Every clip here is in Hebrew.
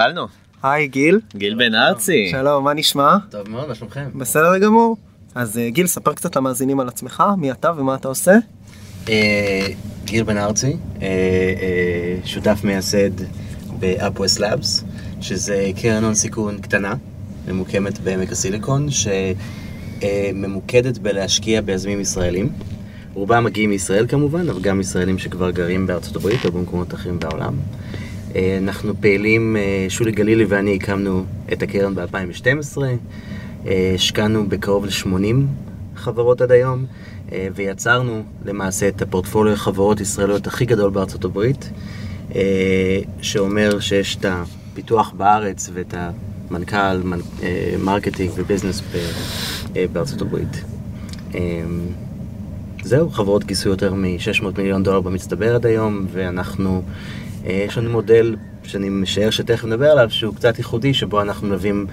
התחלנו. היי גיל. גיל בן ארצי. שלום, מה נשמע? טוב מאוד, מה שלומכם? בסדר גמור. אז אה, גיל, ספר קצת למאזינים על עצמך, מי אתה ומה אתה עושה. אה, גיל בן ארצי, אה, שותף מייסד ב-UpWest Labs, שזה קרן הון סיכון קטנה, ממוקמת בעמק הסיליקון, שממוקדת בלהשקיע ביזמים ישראלים. רובם מגיעים מישראל כמובן, אבל גם ישראלים שכבר גרים בארצות הברית או במקומות אחרים בעולם. אה, אנחנו פעילים, אה, שולי גלילי ואני הקמנו את הקרן ב-2012, אה, השקענו בקרוב ל-80 חברות עד היום, ויצרנו למעשה את הפורטפוליו החברות ישראליות הכי גדול בארצות הברית, שאומר שיש את הפיתוח בארץ ואת המנכ"ל, מנ- marketing ו business בארצות הברית. זהו, חברות גייסו יותר מ-600 מיליון דולר במצטבר עד היום, ואנחנו, יש לנו מודל שאני משער שתכף נדבר עליו, שהוא קצת ייחודי, שבו אנחנו מביאים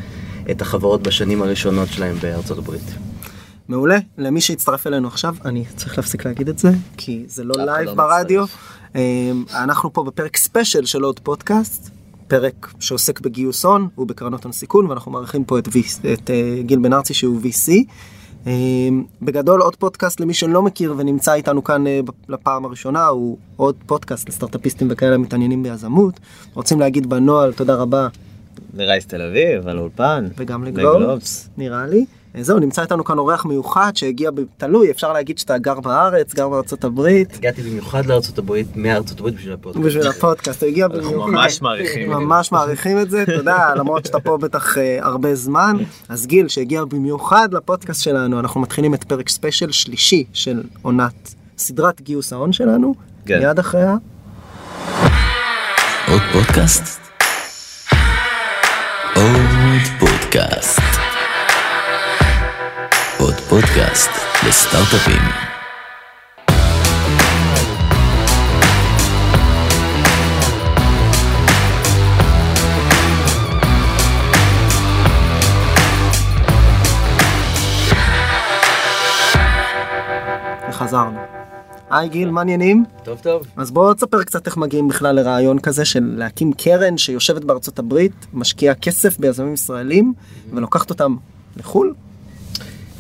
את החברות בשנים הראשונות שלהם בארצות הברית. מעולה. למי שהצטרף אלינו עכשיו, אני צריך להפסיק להגיד את זה, כי זה לא live לא ברדיו. אה, אנחנו פה בפרק ספיישל של עוד פודקאסט, פרק שעוסק בגיוס הון ובקרנות הון סיכון, ואנחנו מארחים פה את, V, את אה, גיל בן ארצי שהוא VC. אה, בגדול עוד פודקאסט למי שלא מכיר ונמצא איתנו כאן אה, לפעם הראשונה הוא עוד פודקאסט לסטארטאפיסטים וכאלה המתעניינים ביזמות. רוצים להגיד בנוהל תודה רבה לרייס תל אביב, על אולפן. וגם לגלובס, לגלובס. נראה לי. אה, זהו, נמצא איתנו כאן אורח מיוחד שהגיע. תלוי, אפשר להגיד שאתה גר בארץ, גר בארצות הברית, הגעתי במיוחד לארצות הברית, מארצות הברית בשביל הפודקאסט. בשביל הפודקאסט, הוא הגיע אנחנו במיוחד. ממש מעריכים. ממש מעריכים את זה, תודה, למרות שאתה פה בטח אה, הרבה זמן. אז גיל, שהגיע במיוחד לפודקאסט שלנו, אנחנו מתחילים את פרק ספיישל שלישי של עונת סדרת גיוס ההון שלנו, כן. מיד אחריה. עוד פודקאסט? עוד פודקאסט. פודקאסט לסטארט-אפים. וחזרנו. היי גיל, מה העניינים? טוב טוב. אז בוא תספר קצת איך מגיעים בכלל לרעיון כזה של להקים קרן שיושבת בארצות הברית, משקיעה כסף ביזמים ישראלים ולוקחת אותם לחו"ל.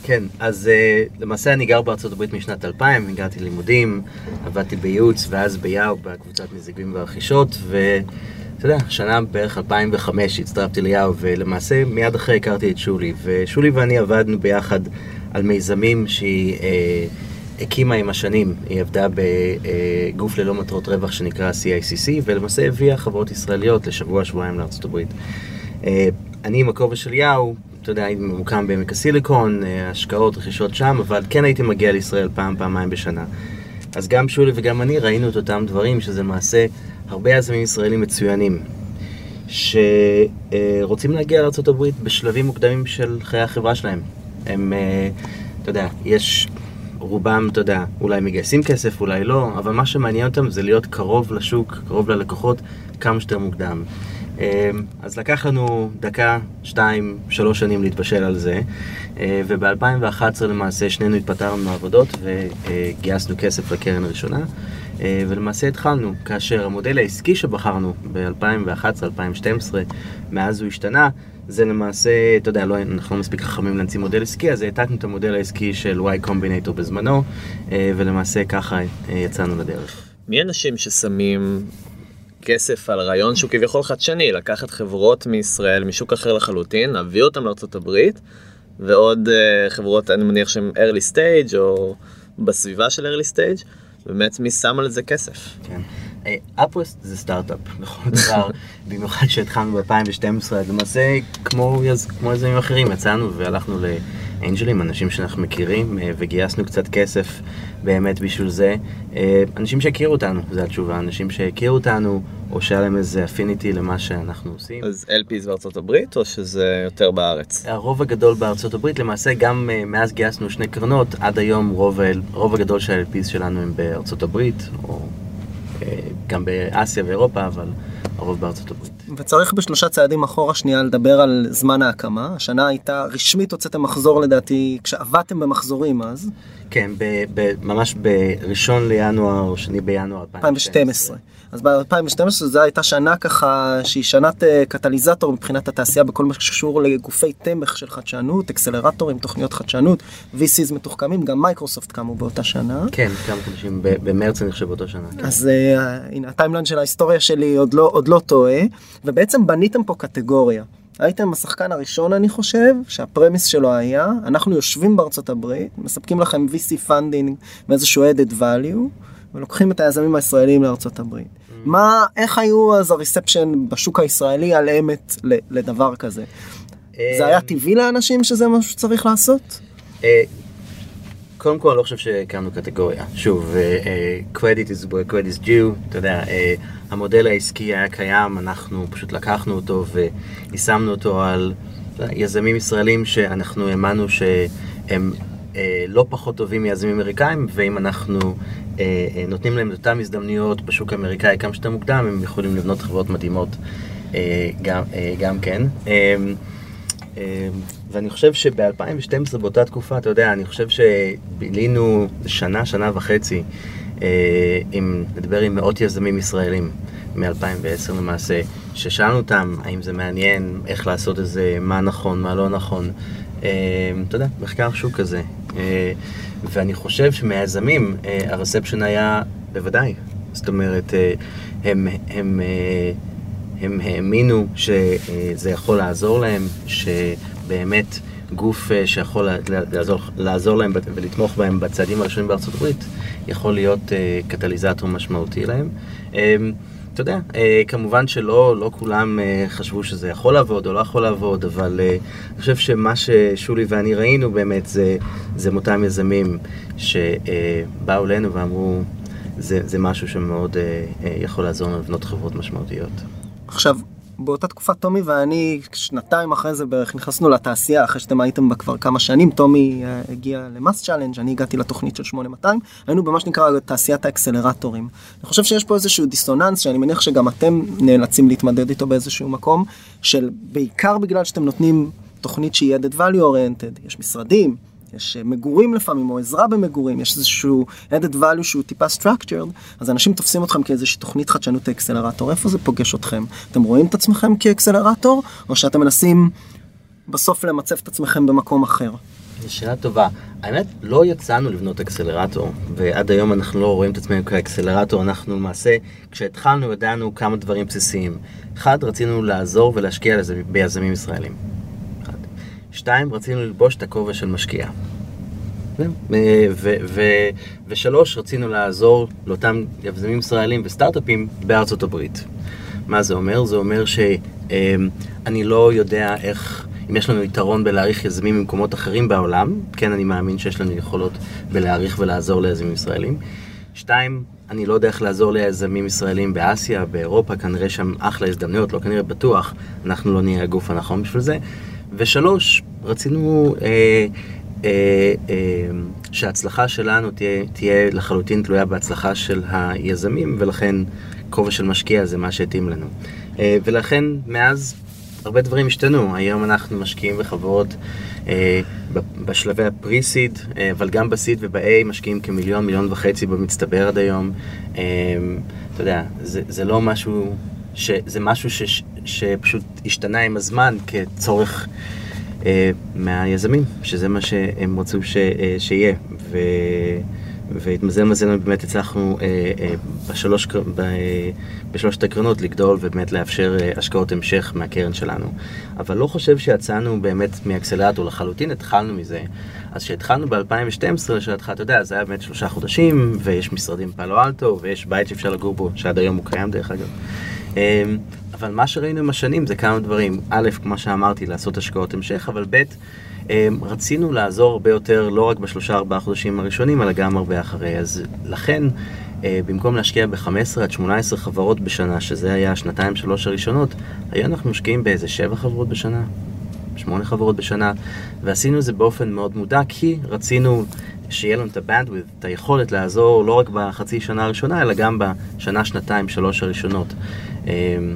כן, אז uh, למעשה אני גר בארצות הברית משנת 2000, הגעתי ללימודים, עבדתי בייעוץ ואז ביאו בקבוצת מזיגים ורכישות, ואתה יודע, שנה בערך 2005 הצטרפתי ליאו, ולמעשה מיד אחרי הכרתי את שולי, ושולי ואני עבדנו ביחד על מיזמים שהיא uh, הקימה עם השנים, היא עבדה בגוף ללא מטרות רווח שנקרא CICC, ולמעשה הביאה חברות ישראליות לשבוע שבועיים לארצות הברית. אה, אני עם הכובע של יאו, אתה יודע, הייתי ממוקם בעמק הסיליקון, אה, השקעות, רכישות שם, אבל כן הייתי מגיע לישראל פעם, פעמיים בשנה. אז גם שולי וגם אני ראינו את אותם דברים, שזה למעשה הרבה יזמים ישראלים מצוינים, שרוצים להגיע לארה"ב בשלבים מוקדמים של חיי החברה שלהם. הם, אה, אתה יודע, יש... רובם, אתה יודע, אולי מגייסים כסף, אולי לא, אבל מה שמעניין אותם זה להיות קרוב לשוק, קרוב ללקוחות, כמה שיותר מוקדם. אה, אז לקח לנו דקה, שתיים, שלוש שנים להתבשל על זה, אה, וב-2011 למעשה שנינו התפטרנו מעבודות וגייסנו כסף לקרן הראשונה, אה, ולמעשה התחלנו, כאשר המודל העסקי שבחרנו ב-2011-2012, מאז הוא השתנה, זה למעשה, אתה יודע, לא, אנחנו לא מספיק חכמים להמציא מודל עסקי, אז העתקנו את המודל העסקי של Y Combinator בזמנו, ולמעשה ככה אה, יצאנו לדרך. מי אנשים ששמים כסף על רעיון שהוא כביכול חדשני, לקחת חברות מישראל, משוק אחר לחלוטין, להביא אותם לארצות הברית, ועוד uh, חברות, אני מניח שהם early stage, או בסביבה של early stage, באמת מי שם על זה כסף? כן. אפווסט זה סטארט-אפ בכל דבר, במיוחד שהתחלנו ב-2012, אז למעשה כמו כמו יזמים אחרים יצאנו והלכנו לאנג'לים, אנשים שאנחנו מכירים, אה, וגייסנו קצת כסף באמת בשביל זה. אה, אנשים שהכירו אותנו, זו התשובה, אנשים שהכירו אותנו, או שהיה להם איזה אפיניטי למה שאנחנו עושים. אז LPs בארצות הברית, או שזה יותר בארץ? הרוב הגדול בארצות הברית, למעשה גם אה, מאז גייסנו שני קרנות, עד היום רוב, רוב הגדול של ה-LPs שלנו הם בארצות הברית, או אה, גם באסיה ואירופה, אבל הרוב בארצות הברית. וצריך בשלושה צעדים אחורה שנייה לדבר על זמן ההקמה. השנה הייתה, רשמית הוצאתם מחזור לדעתי, כשעבדתם במחזורים אז, כן, ב- ב- ממש בראשון לינואר, שני בינואר 2012. אז ב-2012 זו הייתה שנה ככה שהיא שנת אה, קטליזטור מבחינת התעשייה בכל מה שקשור לגופי תמך של חדשנות, אקסלרטורים, תוכניות חדשנות, VCs מתוחכמים, גם מייקרוסופט קמו באותה שנה. כן, כמה חודשים, במרץ אני חושב באותו שנה. כן. אז אה, הנה ה timeline של ההיסטוריה שלי עוד לא, עוד לא טועה, ובעצם בניתם פה קטגוריה. הייתם השחקן הראשון אני חושב, שה premise שלו היה, אנחנו יושבים בארצות הברית, מספקים לכם VC funding ואיזשהו added value, ולוקחים את היזמים הישראלים לארצות הברית. מה, איך היו אז ה reception בשוק הישראלי על אמת לדבר כזה? זה היה טבעי לאנשים שזה משהו שצריך לעשות? קודם כל, אני לא חושב שהקמנו קטגוריה. שוב, אה, credit is where credit is due, אתה יודע, אה, המודל העסקי היה קיים, אנחנו פשוט לקחנו אותו ויישמנו אותו על יזמים ישראלים שאנחנו האמנו שהם אה, לא פחות טובים מיזמים אמריקאים, ואם אנחנו אה, נותנים להם את אותן הזדמנויות בשוק האמריקאי כמה שיותר מוקדם, הם יכולים לבנות חברות מדהימות אה, גם, אה, גם כן. אה, ואני חושב שב-2012 באותה תקופה, אתה יודע, אני חושב שבילינו שנה, שנה וחצי, אה, עם, נדבר עם מאות יזמים ישראלים מ-2010 למעשה, ששאלנו אותם האם זה מעניין, איך לעשות את זה, מה נכון, מה לא נכון. אה, אתה יודע, מחקר שוק כזה. אה, ואני חושב שמהיזמים, אה, הרספשן היה בוודאי. זאת אומרת, אה, הם, הם, אה, הם האמינו שזה יכול לעזור להם, שבאמת גוף אה, שיכול לעזור, לעזור להם ולתמוך בהם בצעדים הראשונים בארצות הברית, יכול להיות אה, קטליזטור משמעותי להם. אה, אתה יודע, כמובן שלא לא כולם חשבו שזה יכול לעבוד או לא יכול לעבוד, אבל אני חושב שמה ששולי ואני ראינו באמת זה, זה מאותם יזמים שבאו אלינו ואמרו, זה, זה משהו שמאוד יכול לעזור לנו לבנות חברות משמעותיות. עכשיו, באותה תקופה טומי ואני, שנתיים אחרי זה בערך נכנסנו לתעשייה, אחרי שאתם הייתם בה כבר כמה שנים, טומי אה, הגיע ל-MassChallenge, אני הגעתי לתוכנית של 8200, היינו במה שנקרא תעשיית האקסלרטורים. אני חושב שיש פה איזשהו דיסוננס, שאני מניח שגם אתם נאלצים להתמודד איתו באיזשהו מקום, של בעיקר בגלל שאתם נותנים תוכנית שהיא added value oriented, יש משרדים, יש אה, מגורים לפעמים, או עזרה במגורים, יש איזשהו added value שהוא טיפה structured, אז אנשים תופסים אתכם כאיזושהי תוכנית חדשנות האקסלרטור. איפה זה פוגש אתכם? אתם רואים את עצמכם כאקסלרטור, או שאתם מנסים בסוף למצב את עצמכם במקום אחר? זו שאלה טובה. האמת, לא יצאנו לבנות אקסלרטור, ועד היום אנחנו לא רואים את עצמנו כאקסלרטור. אנחנו למעשה, כשהתחלנו ידענו כמה דברים בסיסיים. אחד, רצינו לעזור ולהשקיע לזה ביזמים ישראלים. שתיים, רצינו ללבוש את הכובע של משקיע. ו- ושלוש, רצינו לעזור לאותם יזמים ישראלים וסטארט-אפים בארצות הברית. מה זה אומר? זה אומר שאני לא יודע איך, אם יש לנו יתרון בלהעריך יזמים ממקומות אחרים בעולם, כן, אני מאמין שיש לנו יכולות בלהעריך ולעזור ליזמים ישראלים. שתיים, אני לא יודע איך לעזור ליזמים ישראלים באסיה, באירופה, כנראה שם אחלה הזדמנויות, לא כנראה בטוח, אנחנו לא נהיה הגוף הנכון בשביל זה. ושלוש, רצינו אה, אה, אה, שההצלחה שלנו תהיה, תהיה לחלוטין תלויה בהצלחה של היזמים, ולכן כובע של משקיע זה מה שהתאים לנו. אה, ולכן מאז הרבה דברים השתנו, היום אנחנו משקיעים בחברות אה, בשלבי הפרי-סיד, אה, אבל גם בסיד וב-A משקיעים כמיליון, מיליון וחצי במצטבר עד היום. אה, אתה יודע, זה, זה לא משהו, ש, זה משהו ש, שפשוט השתנה עם הזמן כצורך אה, מהיזמים, שזה מה שהם רצו ש, אה, שיהיה. ו... והתמזל מזלנו, באמת הצלחנו אה, אה, בשלוש, ב, אה, בשלושת הקרנות לגדול ובאמת לאפשר אה, השקעות המשך מהקרן שלנו. אבל לא חושב שיצאנו באמת מאקסלרטור לחלוטין, התחלנו מזה. אז כשהתחלנו ב-2012, לשאלתך, אתה יודע, זה היה באמת שלושה חודשים, ויש משרדים פאלו אלטו, ויש בית שאפשר לגור בו, שעד היום הוא קיים דרך אגב. אה, אבל מה שראינו עם השנים זה כמה דברים. א', כמו שאמרתי, לעשות השקעות המשך, אבל ב', אה, רצינו לעזור הרבה יותר, לא רק בשלושה ארבעה חודשים הראשונים, אלא גם הרבה אחרי. אז לכן, אה, במקום להשקיע ב-15 עד 18 חברות בשנה, שזה היה השנתיים שלוש הראשונות, היום אנחנו משקיעים באיזה שבע חברות בשנה, שמונה חברות בשנה, ועשינו את זה באופן מאוד מודע, כי רצינו שיהיה לנו את ה-bandwidth, את היכולת לעזור לא רק בחצי שנה הראשונה, אלא גם בשנה, שנתיים, שלוש הראשונות.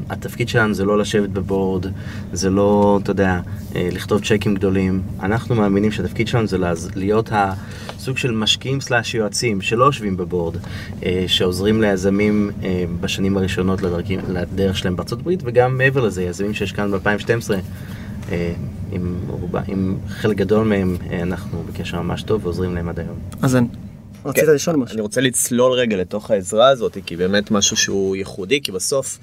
התפקיד שלנו זה לא לשבת בבורד, זה לא, אתה יודע, אה, לכתוב צ'קים גדולים. אנחנו מאמינים שהתפקיד שלנו זה להיות הסוג של משקיעים סלאש יועצים שלא יושבים בבורד, אה, שעוזרים ליזמים אה, בשנים הראשונות לדרך שלהם בארצות הברית, וגם מעבר לזה, יזמים שיש כאן ב-2012. עם, עם חלק גדול מהם אנחנו בקשר ממש טוב ועוזרים להם עד היום. אז אני רצית כן. לשאול משהו. אני רוצה לצלול רגע לתוך העזרה הזאת, כי באמת משהו שהוא ייחודי, כי בסוף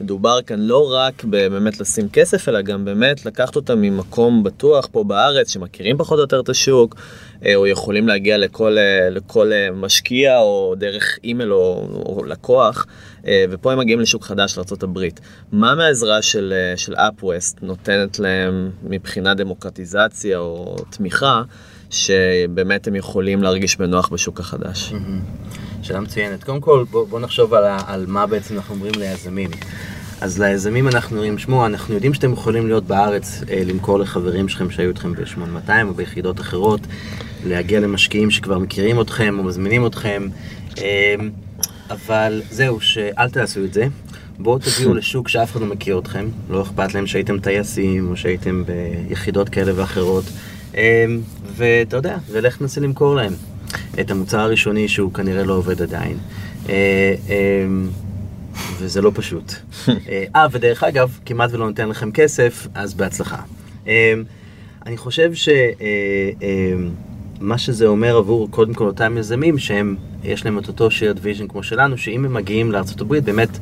מדובר כאן לא רק באמת לשים כסף, אלא גם באמת לקחת אותם ממקום בטוח פה בארץ, שמכירים פחות או יותר את השוק, אה, או יכולים להגיע לכל, אה, לכל אה, משקיע, או דרך אימייל או, או לקוח, ופה הם מגיעים לשוק חדש לארה"ב. מה מהעזרה של, של אפווסט נותנת להם מבחינת דמוקרטיזציה או תמיכה? שבאמת הם יכולים להרגיש בנוח בשוק החדש. שאלה מצוינת. קודם כל, בוא, בוא נחשוב על, על מה בעצם אנחנו אומרים ליזמים. אז ליזמים אנחנו אומרים, שמעו, אנחנו יודעים שאתם יכולים להיות בארץ, אה, למכור לחברים שלכם שהיו איתכם ב-8200 או ביחידות אחרות, להגיע למשקיעים שכבר מכירים אתכם או מזמינים אתכם, אה, אבל זהו, שאל תעשו את זה. בואו תגיעו לשוק שאף אחד לא מכיר אתכם, לא אכפת להם שהייתם טייסים או שהייתם ביחידות כאלה ואחרות. אמ, ואתה יודע, ולך תנסה למכור להם את המוצר הראשוני שהוא כנראה לא עובד עדיין. אה, אמ, וזה לא פשוט. אה, אה, ודרך אגב, כמעט ולא נותן לכם כסף, אז בהצלחה. אמ, אני חושב שמה אה, שזה אומר עבור קודם כל אותם יזמים, שהם, יש להם את אותו shared vision כמו שלנו, שאם הם מגיעים לארה"ב, באמת,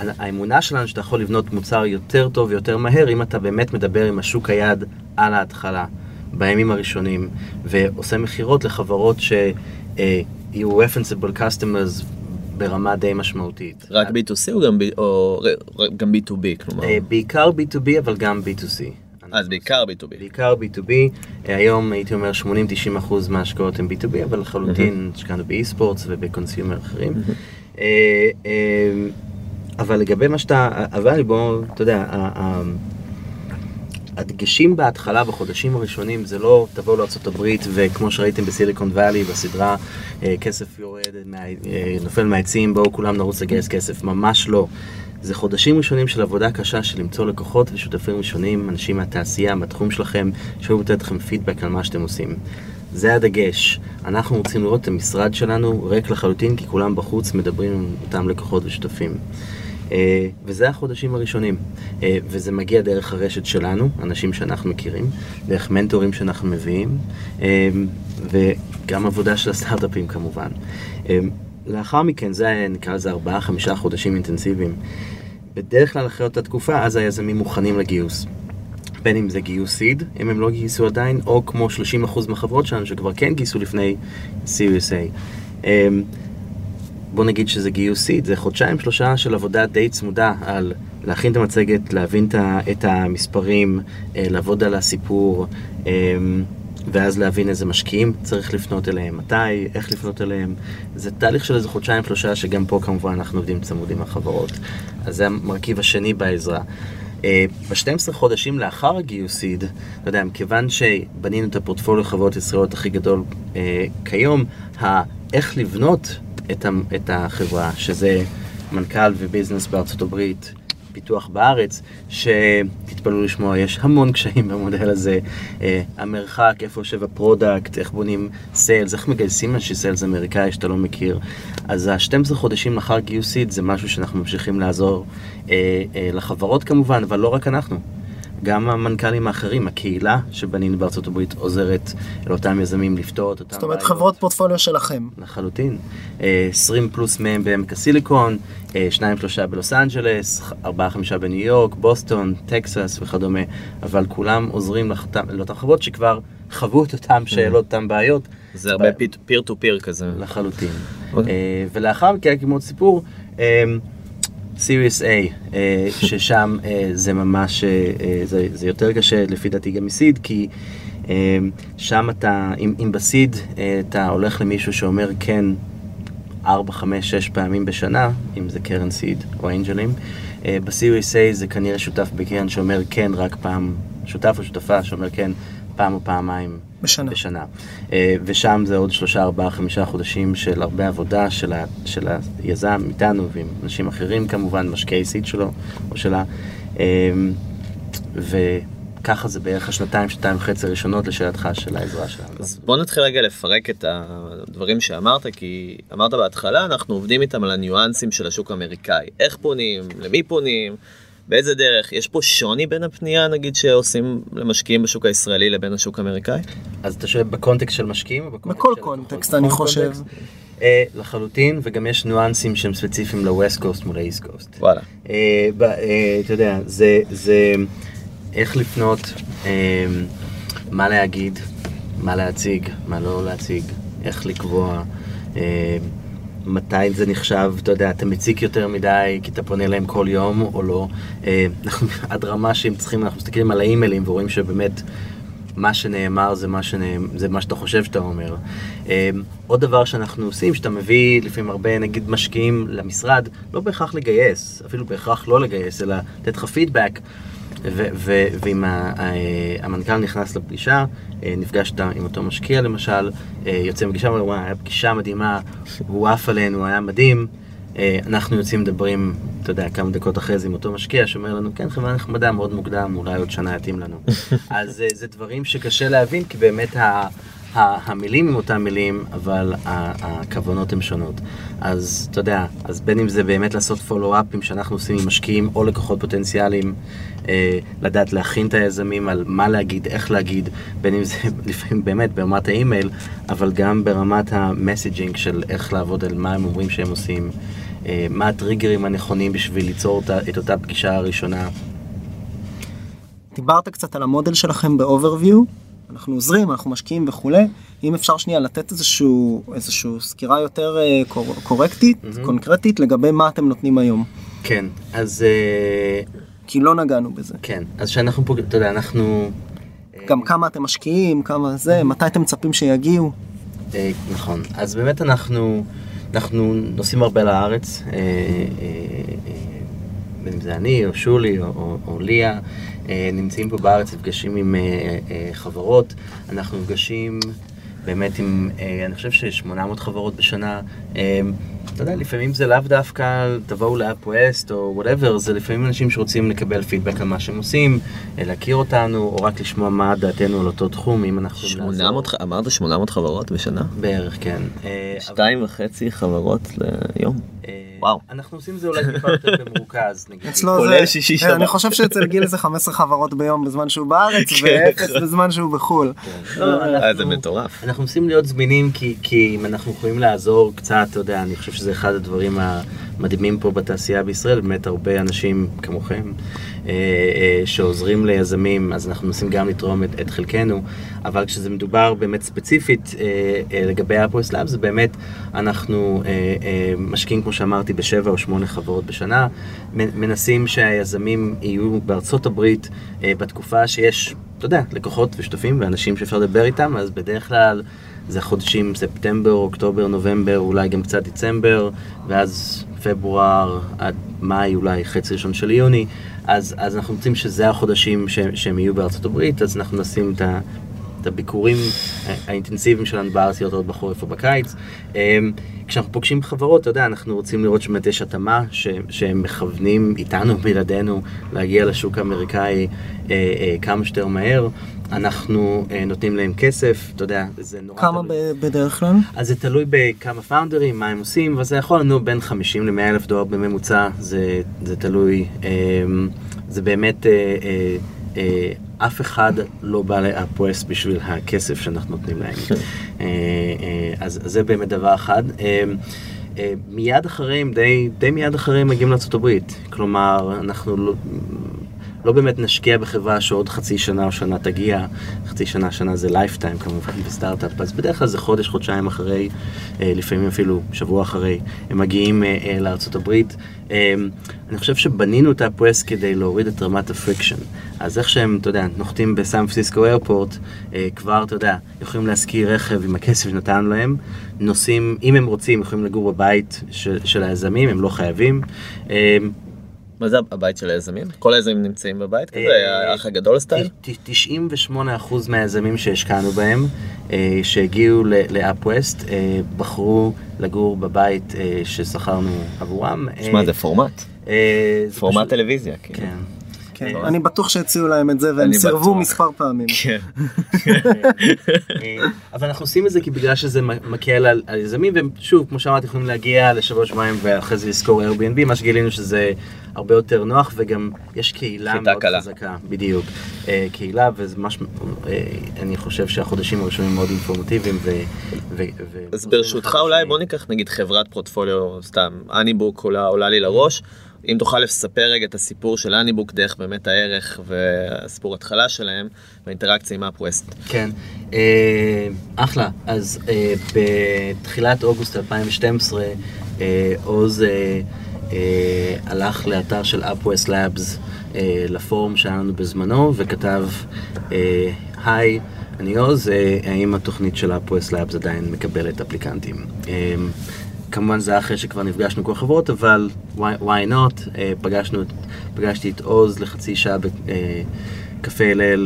האמונה שלנו שאתה יכול לבנות מוצר יותר טוב ויותר מהר, אם אתה באמת מדבר עם השוק היד על ההתחלה. בימים הראשונים, ועושה מכירות לחברות שיהיו referenceable customers ברמה די משמעותית. רק B2C או גם, B, או גם B2B? כלומר... אה, בעיקר B2B אבל גם B2C. אז בעיקר B2B. בעיקר B2B, אה, היום הייתי אומר 80-90% מההשקעות הן B2B, אבל לחלוטין השקענו באי-ספורטס ובקונסיומר אחרים. אה, אבל לגבי מה שאתה, אבל בוא, אתה יודע, הדגשים בהתחלה, בחודשים הראשונים, זה לא תבואו לארה"ב וכמו שראיתם בסיליקון וואלי בסדרה, אה, כסף יורד, אה, נופל מהעצים, בואו כולם נרוץ לגייס כסף, ממש לא. זה חודשים ראשונים של עבודה קשה של למצוא לקוחות ושותפים ראשונים, אנשים מהתעשייה, מהתחום שלכם, שיכולים לתת לכם פידבק על מה שאתם עושים. זה הדגש. אנחנו רוצים לראות את המשרד שלנו ריק לחלוטין, כי כולם בחוץ מדברים עם אותם לקוחות ושותפים. אה, וזה החודשים הראשונים. אה, וזה מגיע דרך הרשת שלנו, אנשים שאנחנו מכירים, דרך מנטורים שאנחנו מביאים, אה, וגם עבודה של הסטארט-אפים כמובן. לאחר מכן, זה נקרא לזה ארבעה, חמישה חודשים אינטנסיביים. בדרך כלל אחרי אותה תקופה, אז היזמים מוכנים לגיוס. בין אם זה גיוס סיד, אם הם לא גייסו עדיין, או כמו 30% מהחברות שלנו שכבר כן גייסו לפני Series A. בוא נגיד שזה גיוס סיד, זה חודשיים שלושה של עבודה די צמודה על להכין את המצגת, להבין את המספרים, אה, לעבוד על הסיפור, אה, ואז להבין איזה משקיעים צריך לפנות אליהם, מתי, איך לפנות אליהם. זה תהליך של איזה חודשיים שלושה, שגם פה כמובן אנחנו עובדים צמוד עם החברות. אז זה המרכיב השני בעזרה. Uh, ב-12 חודשים לאחר הגיוס סיד, אתה יודע, מכיוון שבנינו את הפורטפוליו חברות ישראליות הכי גדול uh, כיום, איך לבנות את, את החברה, שזה מנכ"ל וביזנס בארצות הברית, פיתוח בארץ, שתתפלאו לשמוע, יש המון קשיים במודל הזה. Uh, המרחק, איפה יושב ה product, איך בונים sales, איך מגייסים אנשי sales אמריקאי שאתה לא מכיר. אז ה-12 חודשים לאחר גיוסית זה משהו שאנחנו ממשיכים לעזור uh, uh, לחברות כמובן, אבל לא רק אנחנו. גם המנכ"לים האחרים, הקהילה שבנינו בארצות הברית עוזרת לאותם יזמים לפתור את אותם זאת אומרת חברות פורטפוליו שלכם. לחלוטין. 20 אה, פלוס מהם בעמק הסיליקון, 2-3 אה, בלוס אנג'לס, 4-5 בניו יורק, בוסטון, טקסס וכדומה, אבל כולם עוזרים לאותן חברות שכבר חוו את אותן mm. שאלות, אותן בעיות. זה הרבה peer to peer כזה. לחלוטין. אוקיי. אה, ולאחר מכן, כמו סיפור, Series A, אה, ששם אה, זה ממש, אה, זה, זה יותר קשה לפי דעתי גם מ seed, כי שם אתה, אם, אם ב seed אתה הולך למישהו שאומר כן 4, 5, 6 פעמים בשנה, אם זה קרן סיד או אנג'לים, בסיריוס A זה כנראה שותף בקרן שאומר כן רק פעם, שותף או שותפה שאומר כן פעם או פעמיים בשנה. בשנה. אה, ושם זה עוד שלושה, ארבעה, חמישה חודשים של הרבה עבודה של, ה, של היזם איתנו ועם אנשים אחרים כמובן, משקיעי סיד שלו או שלה. אה, וככה זה בערך השנתיים, שנתיים וחצי הראשונות לשאלתך של העזרה שלנו. אז בוא נתחיל רגע לפרק את הדברים שאמרת, כי אמרת בהתחלה, אנחנו עובדים איתם על הניואנסים של השוק האמריקאי. איך פונים, למי פונים, באיזה דרך. יש פה שוני בין הפנייה, נגיד, שעושים למשקיעים בשוק הישראלי לבין השוק האמריקאי? אז אתה שואל בקונטקסט של משקיעים בכל קונטקסט? אני חושב. אה, לחלוטין, וגם יש ניואנסים שהם ספציפיים ל-West Coast מול ה-East Coast. וואלה. אה, אה, אתה יודע, זה, איך לפנות, מה להגיד, מה להציג, מה לא להציג, איך לקבוע, מתי זה נחשב, אתה יודע, אתה מציק יותר מדי כי אתה פונה אליהם כל יום או לא. אה, עד רמה שהם צריכים, אנחנו מסתכלים על האימיילים ורואים שבאמת מה שנאמר זה מה, שנאמר, זה מה שאתה חושב שאתה אומר. אה, עוד דבר שאנחנו עושים, שאתה מביא לפעמים הרבה נגיד משקיעים למשרד, לא בהכרח לגייס, אפילו בהכרח לא לגייס, אלא לתת לך פידבק. ואם המנכ"ל נכנס לפגישה, אה, נפגשת עם אותו משקיע למשל, אה, יוצא מפגישה, אומר, וואי, הייתה פגישה מדהימה, הוא עף עלינו, היה מדהים. אה, אנחנו יוצאים מדברים, אתה יודע, כמה דקות אחרי זה עם אותו משקיע שאומר לנו, כן, חברה נחמדה, מאוד מוקדם, אולי עוד שנה יתאים לנו. אז זה דברים שקשה להבין, כי באמת ה... ה- המילים הם אותם מילים, אבל ה- הכוונות הן שונות. אז אתה יודע, אז בין אם זה באמת לעשות פולו-אפים שאנחנו עושים עם משקיעים או לקוחות פוטנציאליים, לדעת להכין את היזמים על מה להגיד, איך להגיד, בין אם זה לפעמים באמת ברמת האימייל, אבל גם ברמת המסג'ינג של איך לעבוד על מה הם אומרים שהם עושים, אה, מה הטריגרים הנכונים בשביל ליצור את אותה פגישה הראשונה. דיברת קצת על המודל שלכם ב-overview, אנחנו עוזרים, אנחנו משקיעים וכולי. אם אפשר שנייה לתת איזשהו, איזשהו סקירה יותר אה, קור, קורקטית, מהמם. קונקרטית, לגבי מה אתם נותנים היום. כן, אז אה, כי לא נגענו בזה. כן, אז שאנחנו פה, אתה יודע, אנחנו... אה, גם כמה אתם משקיעים, כמה זה, מתי אתם מצפים שיגיעו. אה, נכון. אז באמת אנחנו, אנחנו נוסעים הרבה לארץ, אה, בין אם זה אני או שולי או, או, או ליה, נמצאים פה בארץ, נפגשים עם חברות, אנחנו נפגשים באמת עם, אני חושב ש-800 חברות בשנה. אה, אתה יודע, לפעמים זה לאו דווקא תבואו ל-UpWest או whatever, זה לפעמים אנשים שרוצים לקבל פידבק על מה שהם עושים, אה, להכיר אותנו, או רק לשמוע מה דעתנו על אותו תחום, אם אנחנו... יכולים לעזור. 800, ח- אמרת 800 חברות בשנה? בערך, כן. אה, שתיים וחצי חברות ליום. וואו. אנחנו עושים את זה אולי טיפה יותר במרוכז, נגיד. אצלו כולל זה, שישי אה, שבת. אני חושב שאצל גיל זה 15 חברות ביום בזמן שהוא בארץ, כן. ואפס בזמן שהוא בחו"ל. לא, לא, אה, זה אנחנו- מטורף. אנחנו מנסים להיות זמינים כי, כי אם אנחנו יכולים לעזור קצת, אתה יודע, אני חושב שזה אחד הדברים המדהימים פה בתעשייה בישראל, באמת הרבה אנשים כמוכם אה, אה, שעוזרים ליזמים, אז אנחנו מנסים גם לתרום את, את חלקנו, אבל כשזה מדובר באמת ספציפית אה, אה, לגבי אפוס לאב, זה באמת, אנחנו אה, אה, משקיעים, כמו שאמרתי, בשבע או שמונה חברות בשנה, מנסים שהיזמים יהיו בארצות הברית בתקופה שיש, אתה יודע, לקוחות ושותפים ואנשים שאפשר לדבר איתם, אז בדרך כלל זה חודשים ספטמבר, אוקטובר, נובמבר, אולי גם קצת דצמבר, ואז פברואר עד מאי, אולי חצי ראשון של יוני, אז, אז אנחנו רוצים שזה החודשים ש, שהם יהיו בארצות הברית, אז אנחנו נשים את ה... את הביקורים האינטנסיביים שלנו בארץ להיות עוד בחורף או בקיץ. אמ, כשאנחנו פוגשים חברות, אתה יודע, אנחנו רוצים לראות שבאמת יש התאמה, ש- שהם מכוונים איתנו, בלעדינו, להגיע לשוק האמריקאי אה, אה, כמה שיותר מהר. אנחנו אה, נותנים להם כסף, אתה יודע, זה נורא כמה תלוי. בדרך כלל? אז זה תלוי בכמה פאונדרים, מה הם עושים, וזה יכול לנוע בין 50 ל-100 אלף דולר בממוצע, זה, זה תלוי. אמ, זה באמת, אה, אה, אה, אף אחד לא בא לאפווסט בשביל הכסף שאנחנו נותנים להם. אה, אה, אז זה באמת דבר אחד. אמ, אה, מיד אחריהם, די, די מיד אחריהם מגיעים לארה"ב. כלומר, אנחנו לא... באמת נשקיע בחברה שעוד חצי שנה או שנה תגיע, חצי שנה, שנה זה lifetime כמובן בסטארט-אפ, אז בדרך כלל זה חודש, חודשיים אחרי, אה, לפעמים אפילו שבוע אחרי, הם מגיעים אה, אה, לארצות הברית. אה, אני חושב שבנינו את הפרס כדי להוריד את רמת ה friction. אז איך שהם, אתה יודע, נוחתים בסן פרנסיסקו airport, כבר, אתה יודע, יכולים להשכיר רכב עם הכסף שנתנו להם, נוסעים, אם הם רוצים, יכולים לגור בבית של, של היזמים, הם לא חייבים. אה, מה זה הבית של היזמים? כל היזמים נמצאים בבית כזה? אה, האח הגדול סטייל? ת- ת- 98% מהיזמים שהשקענו בהם, אה, שהגיעו לאפווסט, בחרו לגור בבית אה, ששכרנו עבורם. שמע, אה, זה פורמט. אה, פורמט טלוויזיה. כאילו. כן. כן, אה, אני בטוח שהציעו להם את זה והם סירבו בטוח. מספר פעמים. כן. אה, אבל אנחנו עושים את זה כי בגלל שזה מקל על על יזמים, ושוב, כמו שאמרתי, יכולים להגיע לשבוע שבועיים ואחרי זה לשכור Airbnb, מה שגילינו שזה הרבה יותר נוח, וגם יש קהילה מאוד קלה. חזקה, בדיוק. אה, קהילה, וזה ממש, אה, אני חושב שהחודשים הראשונים מאוד אינפורמטיביים, ו... ו- ו- אז ברשותך אולי בוא ניקח נגיד חברת פורטפוליו סתם אניבוק עולה עולה לי לראש. אם תוכל לספר רגע את הסיפור של אניבוק דרך באמת הערך והסיפור התחלה שלהם והאינטראקציה עם אפווסט. כן, אה, אחלה. אז אה, בתחילת אוגוסט 2012, אה, עוז אה, אה, הלך לאתר של Upwest Labs, אה, לפורום שהיה לנו בזמנו, וכתב, אה, היי, אני עוז, אה, האם התוכנית של Upwest Labs עדיין מקבלת אפליקנטים? כמובן זה היה אחרי שכבר נפגשנו כל החברות, אבל why, why not? אה, פגשנו, פגשתי את עוז לחצי שעה הלל אה, ב-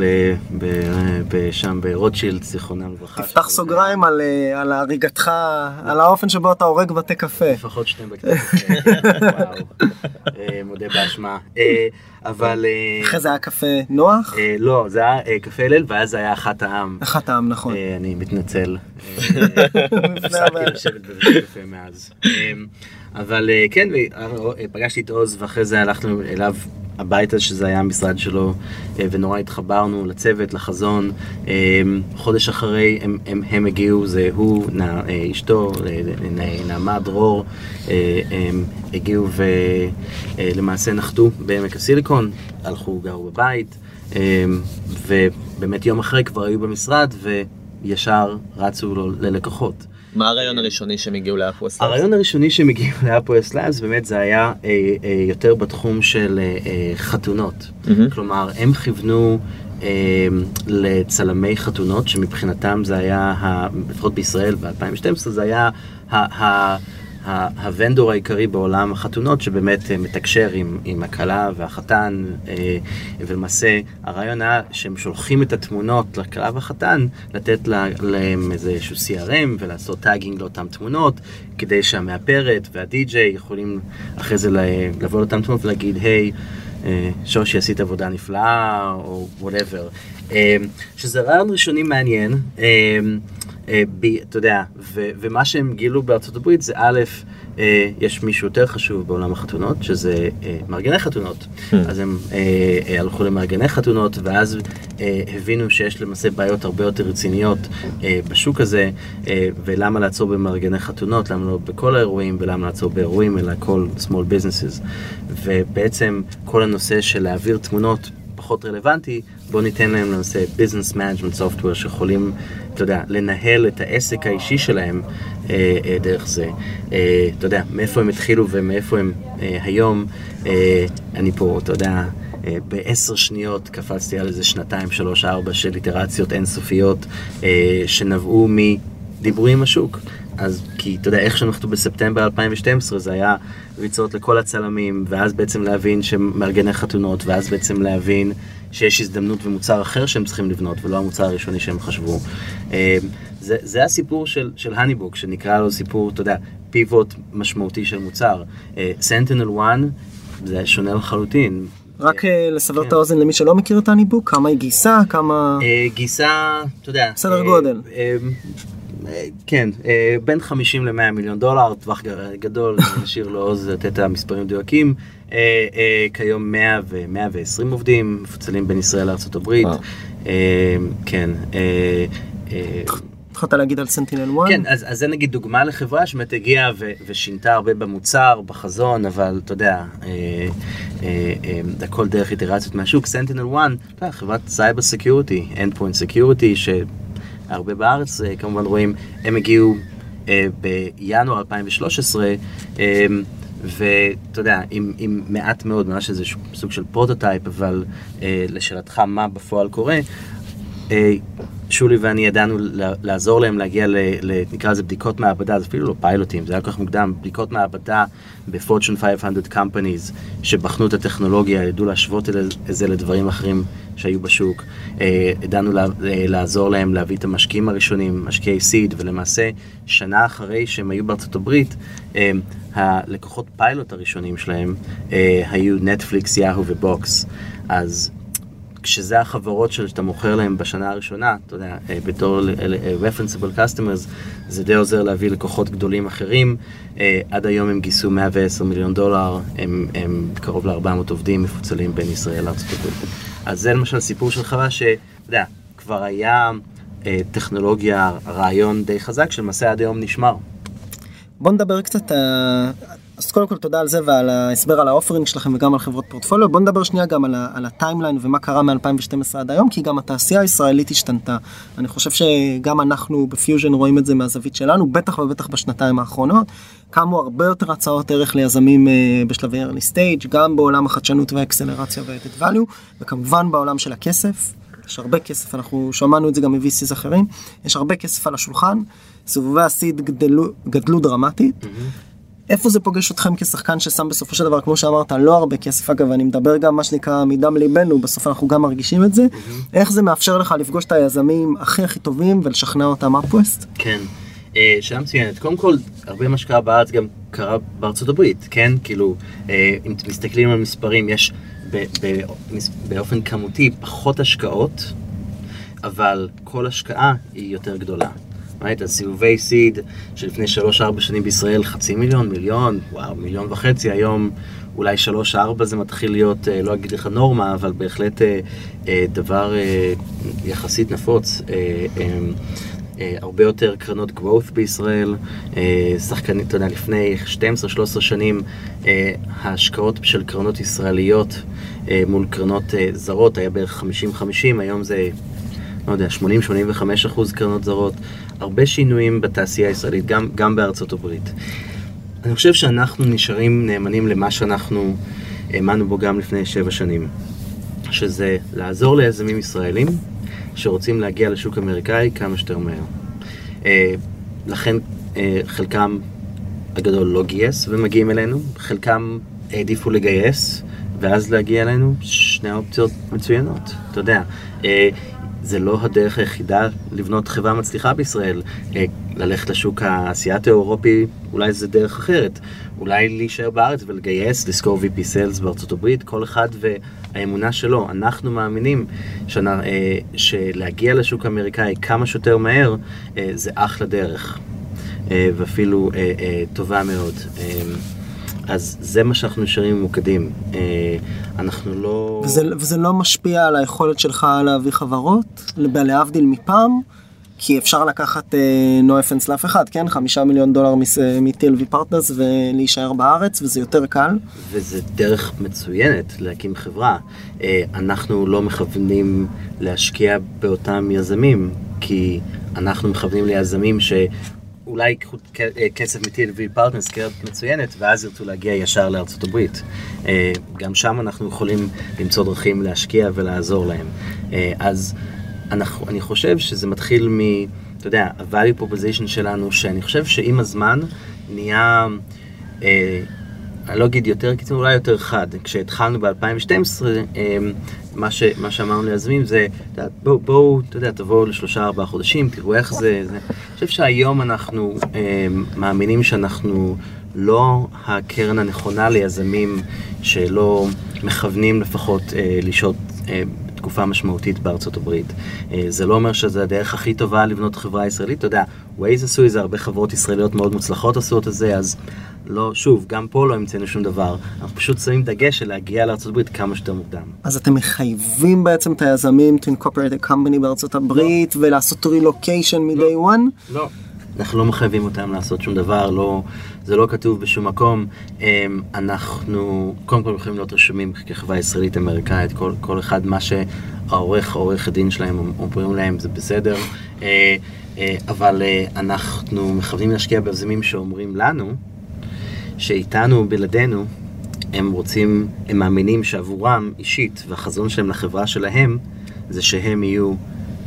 אה, ב- שם ברוטשילד, זיכרונם לברכה. תפתח סוגריים על, אה, על הריגתך, על האופן שבו אתה הורג בתי קפה. לפחות שני בקטעים. וואו. אה, מודה באשמה. אה, אבל... אה, אחרי זה היה קפה נוח, אה, לא, זה היה אה, קפה הלל, ואז זה היה אחת העם. אחת העם נכון. אה, אני מתנצל. הפסקתי. לשבת בבית קפה מאז. אה, אבל אה, כן, אה, פגשתי את עוז ואחרי זה הלכנו אליו הביתה שזה היה המשרד שלו אה, ונורא התחברנו לצוות, לחזון. אה, חודש אחרי הם, הם, הם הגיעו, זה הוא, נע, אה, אשתו, נע- נעמה, דרור, הם הגיעו ולמעשה נחתו בעמק הסיליקון, הלכו, גרו בבית. אמ, ובאמת יום אחרי כבר היו במשרד וישר רצו ללקוחות. מה הרעיון הראשוני שהם הגיעו לאפווסט? הרעיון הראשוני שהם הגיעו לאפו-אס לאבס באמת זה היה אה, אה, יותר בתחום של אה, אה, חתונות. מהמם. כלומר, הם כיוונו אה, לצלמי חתונות שמבחינתם זה היה, לפחות בישראל ב-2012 זה היה ה- הוונדור העיקרי בעולם החתונות שבאמת אה, מתקשר עם, עם הכלה והחתן אה, ולמעשה הרעיון היה שהם שולחים את התמונות לכלה והחתן לתת לה- להם איזשהו CRM ולעשות tagging לאותן תמונות כדי שהמאפרת והדי-ג'יי יכולים אחרי זה לבוא לאותן תמונות ולהגיד hi אה, שושי עשית עבודה נפלאה או whatever. שזה רעיון ראשוני מעניין. אה, אה, ב- אתה יודע, ו- ומה שהם גילו בארצות הברית זה א', אה, יש מישהו יותר חשוב בעולם החתונות, שזה אה, מארגני חתונות. אז הם אה, אה, הלכו למארגני חתונות, ואז אה, הבינו שיש למעשה בעיות הרבה יותר רציניות בשוק הזה, ולמה לעצור במארגני חתונות, למה לא בכל האירועים, ולמה לעצור באירועים, אלא כל small businesses. ובעצם כל הנושא של להעביר תמונות פחות רלוונטי, בוא ניתן להם לנושא business management software שיכולים, אתה יודע, לנהל את העסק האישי שלהם אה, אה, דרך זה. אה, אתה יודע, מאיפה הם התחילו ומאיפה הם אה, היום. אה, אני פה, אתה יודע, אה, בעשר שניות קפצתי על איזה שנתיים, שלוש, ארבע של איטרציות אינסופיות אה, שנבעו מדיבורים עם השוק. אז כי אתה יודע, איך שאנחנו בספטמבר 2012 זה היה ריצות לכל הצלמים, ואז בעצם להבין שהם מארגני חתונות, ואז בעצם להבין שיש הזדמנות ומוצר אחר שהם צריכים לבנות, ולא המוצר הראשוני שהם חשבו. אה, זה, זה הסיפור של, של הניבוק, שנקרא לו סיפור, אתה יודע, פיבוט משמעותי של מוצר. סנטינל 1 זה שונה לחלוטין. רק אה, לסבר כן. את האוזן למי שלא מכיר את הניבוק, כמה היא גייסה, כמה... אה, גיסה, אתה יודע. סדר אה, גודל. אה, כן, אה, בין 50 ל-100 מיליון דולר, טווח גדול, נשאיר לו עוז לתת את המספרים מדויקים. אה, כיום 100 ו-120 עובדים, מפוצלים בין ישראל לארה"ב. וואו. כן. התחלת להגיד על SentinelOne? כן, אז, אז זה נגיד דוגמה לחברה שבאמת הגיעה ו- ושינתה הרבה במוצר, בחזון, אבל אתה יודע, אה, אה, אה, הכל דרך איטרציות מהשוק. SentinelOne, אתה יודע, חברת cyber security, endpoint security, שהרבה בארץ אה, כמובן רואים, הם הגיעו אה, בינואר 2013, אה, ואתה יודע, עם, עם מעט מאוד, ממש איזה סוג של prototype, אבל לשאלתך מה בפועל קורה, שולי ואני ידענו לעזור להם להגיע ל... ל- נקרא לזה בדיקות מעבדה, זה אפילו לא פיילוטים, זה היה כל כך מוקדם, בדיקות מעבדה ב-Fortune 500 companies שבחנו את הטכנולוגיה, ידעו להשוות את זה לדברים אחרים שהיו בשוק. אה, ידענו אה, לעזור להם להביא את המשקיעים הראשונים, משקיעי seed, ולמעשה שנה אחרי שהם היו בארצות הברית, אה, הלקוחות פיילוט הראשונים שלהם אה, היו נטפליקס, יאהו ובוקס. אז כשזה החברות שאתה מוכר להם בשנה הראשונה, אתה יודע, אה, בתור אה, אה, referenceable customers, זה די עוזר להביא לקוחות גדולים אחרים. עד היום הם גייסו 110 מיליון דולר, הם, הם קרוב ל-400 עובדים מפוצלים בין ישראל לארצות הברית. אז זה למשל סיפור של חברה שאתה יודע, כבר היה טכנולוגיה, רעיון די חזק, שלמעשה עד היום נשמר. בוא נדבר קצת, אז קודם כל תודה על זה ועל ההסבר על ה offering שלכם וגם על חברות פורטפוליו. בוא נדבר שנייה גם על, על ה timeline ומה קרה מ-2012 עד היום, כי גם התעשייה הישראלית השתנתה. אני חושב שגם אנחנו בפיוז'ן רואים את זה מהזווית שלנו, בטח ובטח בשנתיים האחרונות. קמו הרבה יותר הצעות ערך ליזמים אה, בשלבי early stage, גם בעולם החדשנות וה acceleration וה-added value, וכמובן בעולם של הכסף. יש הרבה כסף, אנחנו שמענו את זה גם מ-VCs אחרים, יש הרבה כסף על השולחן, סיבובי הסיד גדלו, גדלו דרמטית. איפה זה פוגש אתכם כשחקן ששם בסופו של דבר, כמו שאמרת, לא הרבה כסף, אגב, אני מדבר גם מה שנקרא מדם ליבנו, בסוף אנחנו גם מרגישים את זה, איך זה מאפשר לך לפגוש את היזמים הכי הכי טובים ולשכנע אותם אפווסט? כן, אה, שאלה מצוינת. קודם כל, הרבה מה שקרה בארץ גם קרה בארצות הברית, כן? כאילו, אה, אם מסתכלים על מספרים, יש ב- ב- מס- באופן כמותי פחות השקעות, אבל כל השקעה היא יותר גדולה. ראית, אז סיבובי סיד שלפני 3-4 שנים בישראל חצי מיליון, מיליון, וואו, מיליון וחצי, היום אולי 3-4 זה מתחיל להיות, אה, לא אגיד לך נורמה, אבל בהחלט אה, אה, דבר יחסית נפוץ. הרבה יותר קרנות growth בישראל, שחקנית, אתה יודע, לפני 12-13 שנים ההשקעות של קרנות ישראליות מול קרנות זרות היה בערך 50-50, היום זה, לא יודע, 80-85 אחוז קרנות זרות, הרבה שינויים בתעשייה הישראלית, גם, גם בארצות הברית. אני חושב שאנחנו נשארים נאמנים למה שאנחנו האמנו בו גם לפני שבע שנים, שזה לעזור ליזמים ישראלים שרוצים להגיע לשוק אמריקאי כמה שיותר מהר. אה, לכן אה, חלקם הגדול לא גייס ומגיעים אלינו, חלקם העדיפו לגייס ואז להגיע אלינו, שני האופציות מצוינות, אתה יודע. אה, זה לא הדרך היחידה לבנות חברה מצליחה בישראל. אה, ללכת לשוק האסייתי האירופי, אולי זה דרך אחרת. אולי להישאר בארץ ולגייס, לשכור VP Sales בארצות הברית, כל אחד והאמונה שלו. אנחנו מאמינים שנה, אה, שלהגיע לשוק האמריקאי כמה שיותר מהר, אה, זה אחלה דרך. אה, ואפילו אה, אה, טובה מאוד. אה, אז זה מה שאנחנו נשארים ממוקדים. אה, אנחנו לא... וזה, וזה לא משפיע על היכולת שלך להביא חברות, להבדיל מפעם, כי אפשר לקחת אה, no offense לאף אחד, כן? חמישה מיליון דולר מ-TLV Partners ולהישאר בארץ, וזה יותר קל. וזה דרך מצוינת להקים חברה. אה, אנחנו לא מכוונים להשקיע באותם יזמים, כי אנחנו מכוונים ליזמים שאולי ייקחו אה, כסף מ-TLV Partners קרן מצוינת, ואז ירצו להגיע ישר לארצות הברית. אה, גם שם אנחנו יכולים למצוא דרכים להשקיע ולעזור להם. אה, אז אנחנו, אני חושב שזה מתחיל מ... אתה יודע, ה-value proposition שלנו, שאני חושב שעם הזמן נהיה... אני לא אגיד יותר קיצור, אולי יותר חד. כשהתחלנו ב-2012, מה, ש, מה שאמרנו ליזמים זה, בואו, בוא, אתה יודע, תבואו לשלושה ארבעה חודשים, תראו איך זה, זה. אני חושב שהיום אנחנו אה, מאמינים שאנחנו לא הקרן הנכונה ליזמים שלא מכוונים לפחות אה, לשהות אה, תקופה משמעותית בארצות הברית. אה, זה לא אומר שזו הדרך הכי טובה לבנות חברה ישראלית, אתה יודע, Waze עשו את זה, הרבה חברות ישראליות מאוד מוצלחות עשו את זה, אז לא, שוב, גם פה לא המצאנו שום דבר, אנחנו פשוט שמים דגש של להגיע לארצות הברית כמה שיותר מוקדם. אז אתם מחייבים בעצם את היזמים to incorporate a company בארצות הברית ולעשות relocation מ-day one? לא. אנחנו לא מחייבים אותם לעשות שום דבר, לא, זה לא כתוב בשום מקום. אמ, אנחנו קודם כל יכולים להיות רשומים כחברה ישראלית אמריקאית, כל, כל אחד מה שהעורך, עורך הדין שלהם אומרים להם זה בסדר, אה, אה, אבל אה, אנחנו מכוונים להשקיע ביזמים שאומרים לנו שאיתנו בלעדינו הם רוצים, הם מאמינים שעבורם אישית והחזון שלהם לחברה שלהם זה שהם יהיו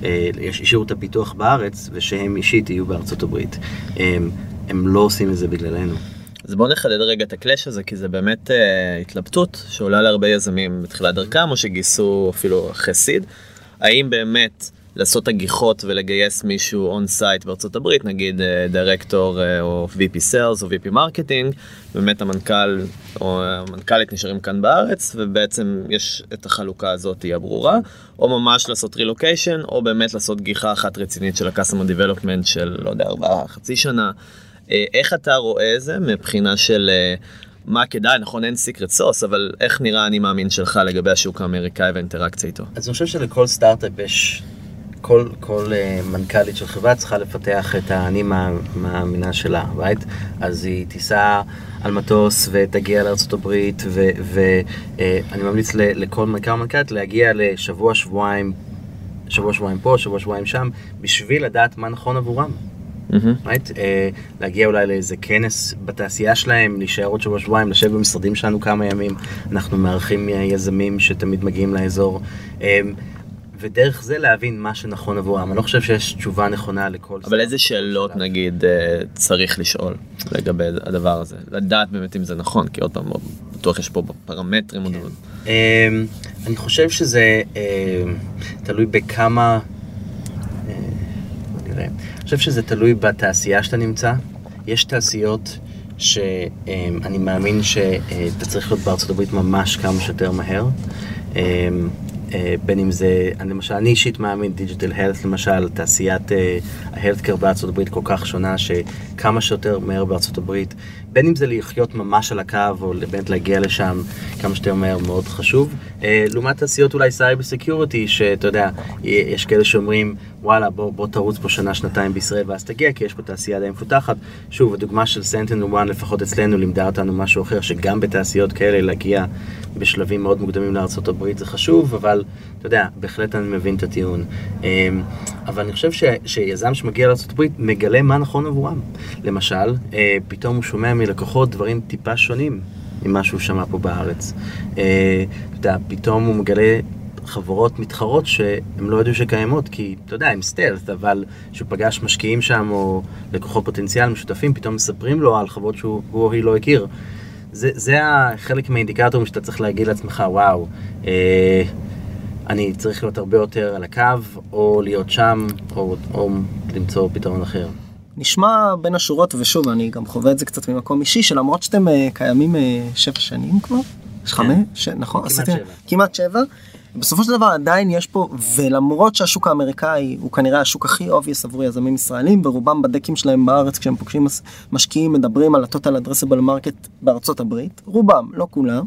אה, ישאירו את הפיתוח בארץ, ושהם אישית יהיו בארצות הברית. הם, לא עושים את זה בגללנו. אז בואו נחדד רגע את הקלאש הזה, כי זה באמת אה, התלבטות שעולה להרבה יזמים בתחילת דרכם, או שגייסו אפילו אחרי סיד. האם באמת לעשות הגיחות ולגייס מישהו on site בארצות הברית, נגיד דירקטור אה, אה, או VP Sales או VP Marketing, באמת המנכ"ל או המנכ"לית נשארים כאן בארץ, ובעצם יש את החלוקה הזאת הברורה, או ממש לעשות רילוקיישן, או באמת לעשות גיחה אחת רצינית של ה-customer development של, לא יודע, ארבעה, חצי שנה. אה, איך אתה רואה זה מבחינה של... אה, מה כדאי, נכון אין secret sauce, אבל איך נראה האני מאמין שלך לגבי השוק האמריקאי והאינטראקציה איתו? אז אני חושב שלכל סטארט-אפ יש כל, כל uh, מנכ"לית של חברה צריכה לפתח את האני מאמינה שלה, right? אז היא תיסע על מטוס ותגיע לארה"ב, ואני uh, ממליץ ל, לכל מנכ"ל ומנכ"לית להגיע לשבוע, שבועיים, שבוע, שבועיים פה, שבוע, שבועיים שם, בשביל לדעת מה נכון עבורם. Mm-hmm. Right? Uh, להגיע אולי לאיזה כנס בתעשייה שלהם, להישאר עוד שבוע שבועיים, לשבת במשרדים שלנו כמה ימים, אנחנו מארחים יזמים שתמיד מגיעים לאזור. Uh, ודרך זה להבין מה שנכון עבורם. אני לא חושב שיש תשובה נכונה לכל... אבל איזה שאלות נגיד אה, צריך לשאול לגבי הדבר הזה? לדעת באמת אם זה נכון, כי עוד פעם, בטוח יש פה פרמטרים או דברים. אמ, אני חושב שזה אמ, תלוי בכמה... אה, נראה. אני חושב שזה תלוי בתעשייה שאתה נמצא. יש תעשיות שאני מאמין שאתה צריך להיות בארצות הברית ממש כמה שיותר מהר. אמ, אה, בין אם זה, למשל, אני אישית מאמין, digital health למשל, תעשיית ה healthcare אה, בארצות הברית כל כך שונה, שכמה שיותר מהר בארצות הברית, בין אם זה לחיות ממש על הקו, או באמת להגיע לשם כמה שיותר מהר, מאוד חשוב. אה, לעומת תעשיות אולי cyber security, שאתה יודע, יש כאלה שאומרים, וואלה, בוא, בוא תרוץ פה שנה, שנתיים בישראל ואז תגיע, כי יש פה תעשייה די מפותחת. שוב, הדוגמה של סנטנל 1, לפחות אצלנו, לימדה אותנו משהו אחר, שגם בתעשיות כאלה להגיע בשלבים מאוד מוקדמים לארה"ב זה חשוב, אבל אתה יודע, בהחלט אני מבין את הטיעון. אמ, אבל אני חושב ש, שיזם שמגיע לארה"ב מגלה מה נכון עבורם. למשל, אה, פתאום הוא שומע מלקוחות דברים טיפה שונים ממה שהוא שמע פה בארץ. אה, אתה יודע, פתאום הוא מגלה חברות מתחרות שהם לא ידעו שקיימות, כי אתה יודע, הם סטלט, אבל כשהוא פגש משקיעים שם או לקוחות פוטנציאל משותפים, פתאום מספרים לו על חברות שהוא או היא לא הכיר. זה, זה חלק מהאינדיקטורים שאתה צריך להגיד לעצמך, וואו, אה, אני צריך להיות הרבה יותר על הקו, או להיות שם, או, או למצוא פתרון אחר. נשמע בין השורות, ושוב, אני גם חווה את זה קצת ממקום אישי, שלמרות שאתם uh, קיימים uh, שבע שנים כבר, יש כן. חמש, נכון? כמעט עשיתם, שבע. כמעט שבע. בסופו של דבר עדיין יש פה, ולמרות שהשוק האמריקאי הוא כנראה השוק הכי obvious עבור יזמים ישראלים, ורובם ב decks שלהם בארץ כשהם פוגשים משקיעים מדברים על ה-total addressable market בארצות הברית, רובם, לא כולם.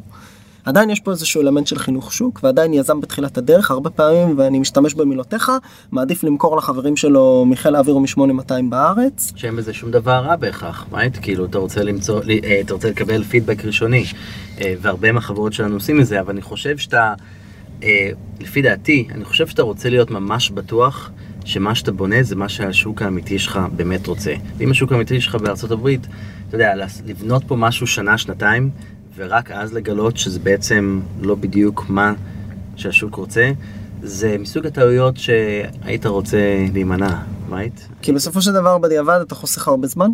עדיין יש פה איזשהו אלמנט של חינוך שוק, ועדיין יזם בתחילת הדרך, הרבה פעמים, ואני משתמש במילותיך, מעדיף למכור לחברים שלו מחיל האוויר או מ-8200 בארץ. שאין בזה שום דבר רע בהכרח, right? כאילו, אתה רוצה למצוא, אה, אתה רוצה לקבל פידבק ראשוני, אה, והרבה מהחברות שלנו עושים את זה, אבל אני חושב שאתה... אה, לפי דעתי, אני חושב שאתה רוצה להיות ממש בטוח שמה שאתה בונה זה מה שהשוק האמיתי שלך באמת רוצה. ואם השוק האמיתי שלך בארצות הברית, אתה יודע, לבנות פה משהו שנה, שנתיים, ורק אז לגלות שזה בעצם לא בדיוק מה שהשוק רוצה, זה מסוג הטעויות שהיית רוצה להימנע, right? כי בסופו של דבר בדיעבד אתה חוסך הרבה זמן?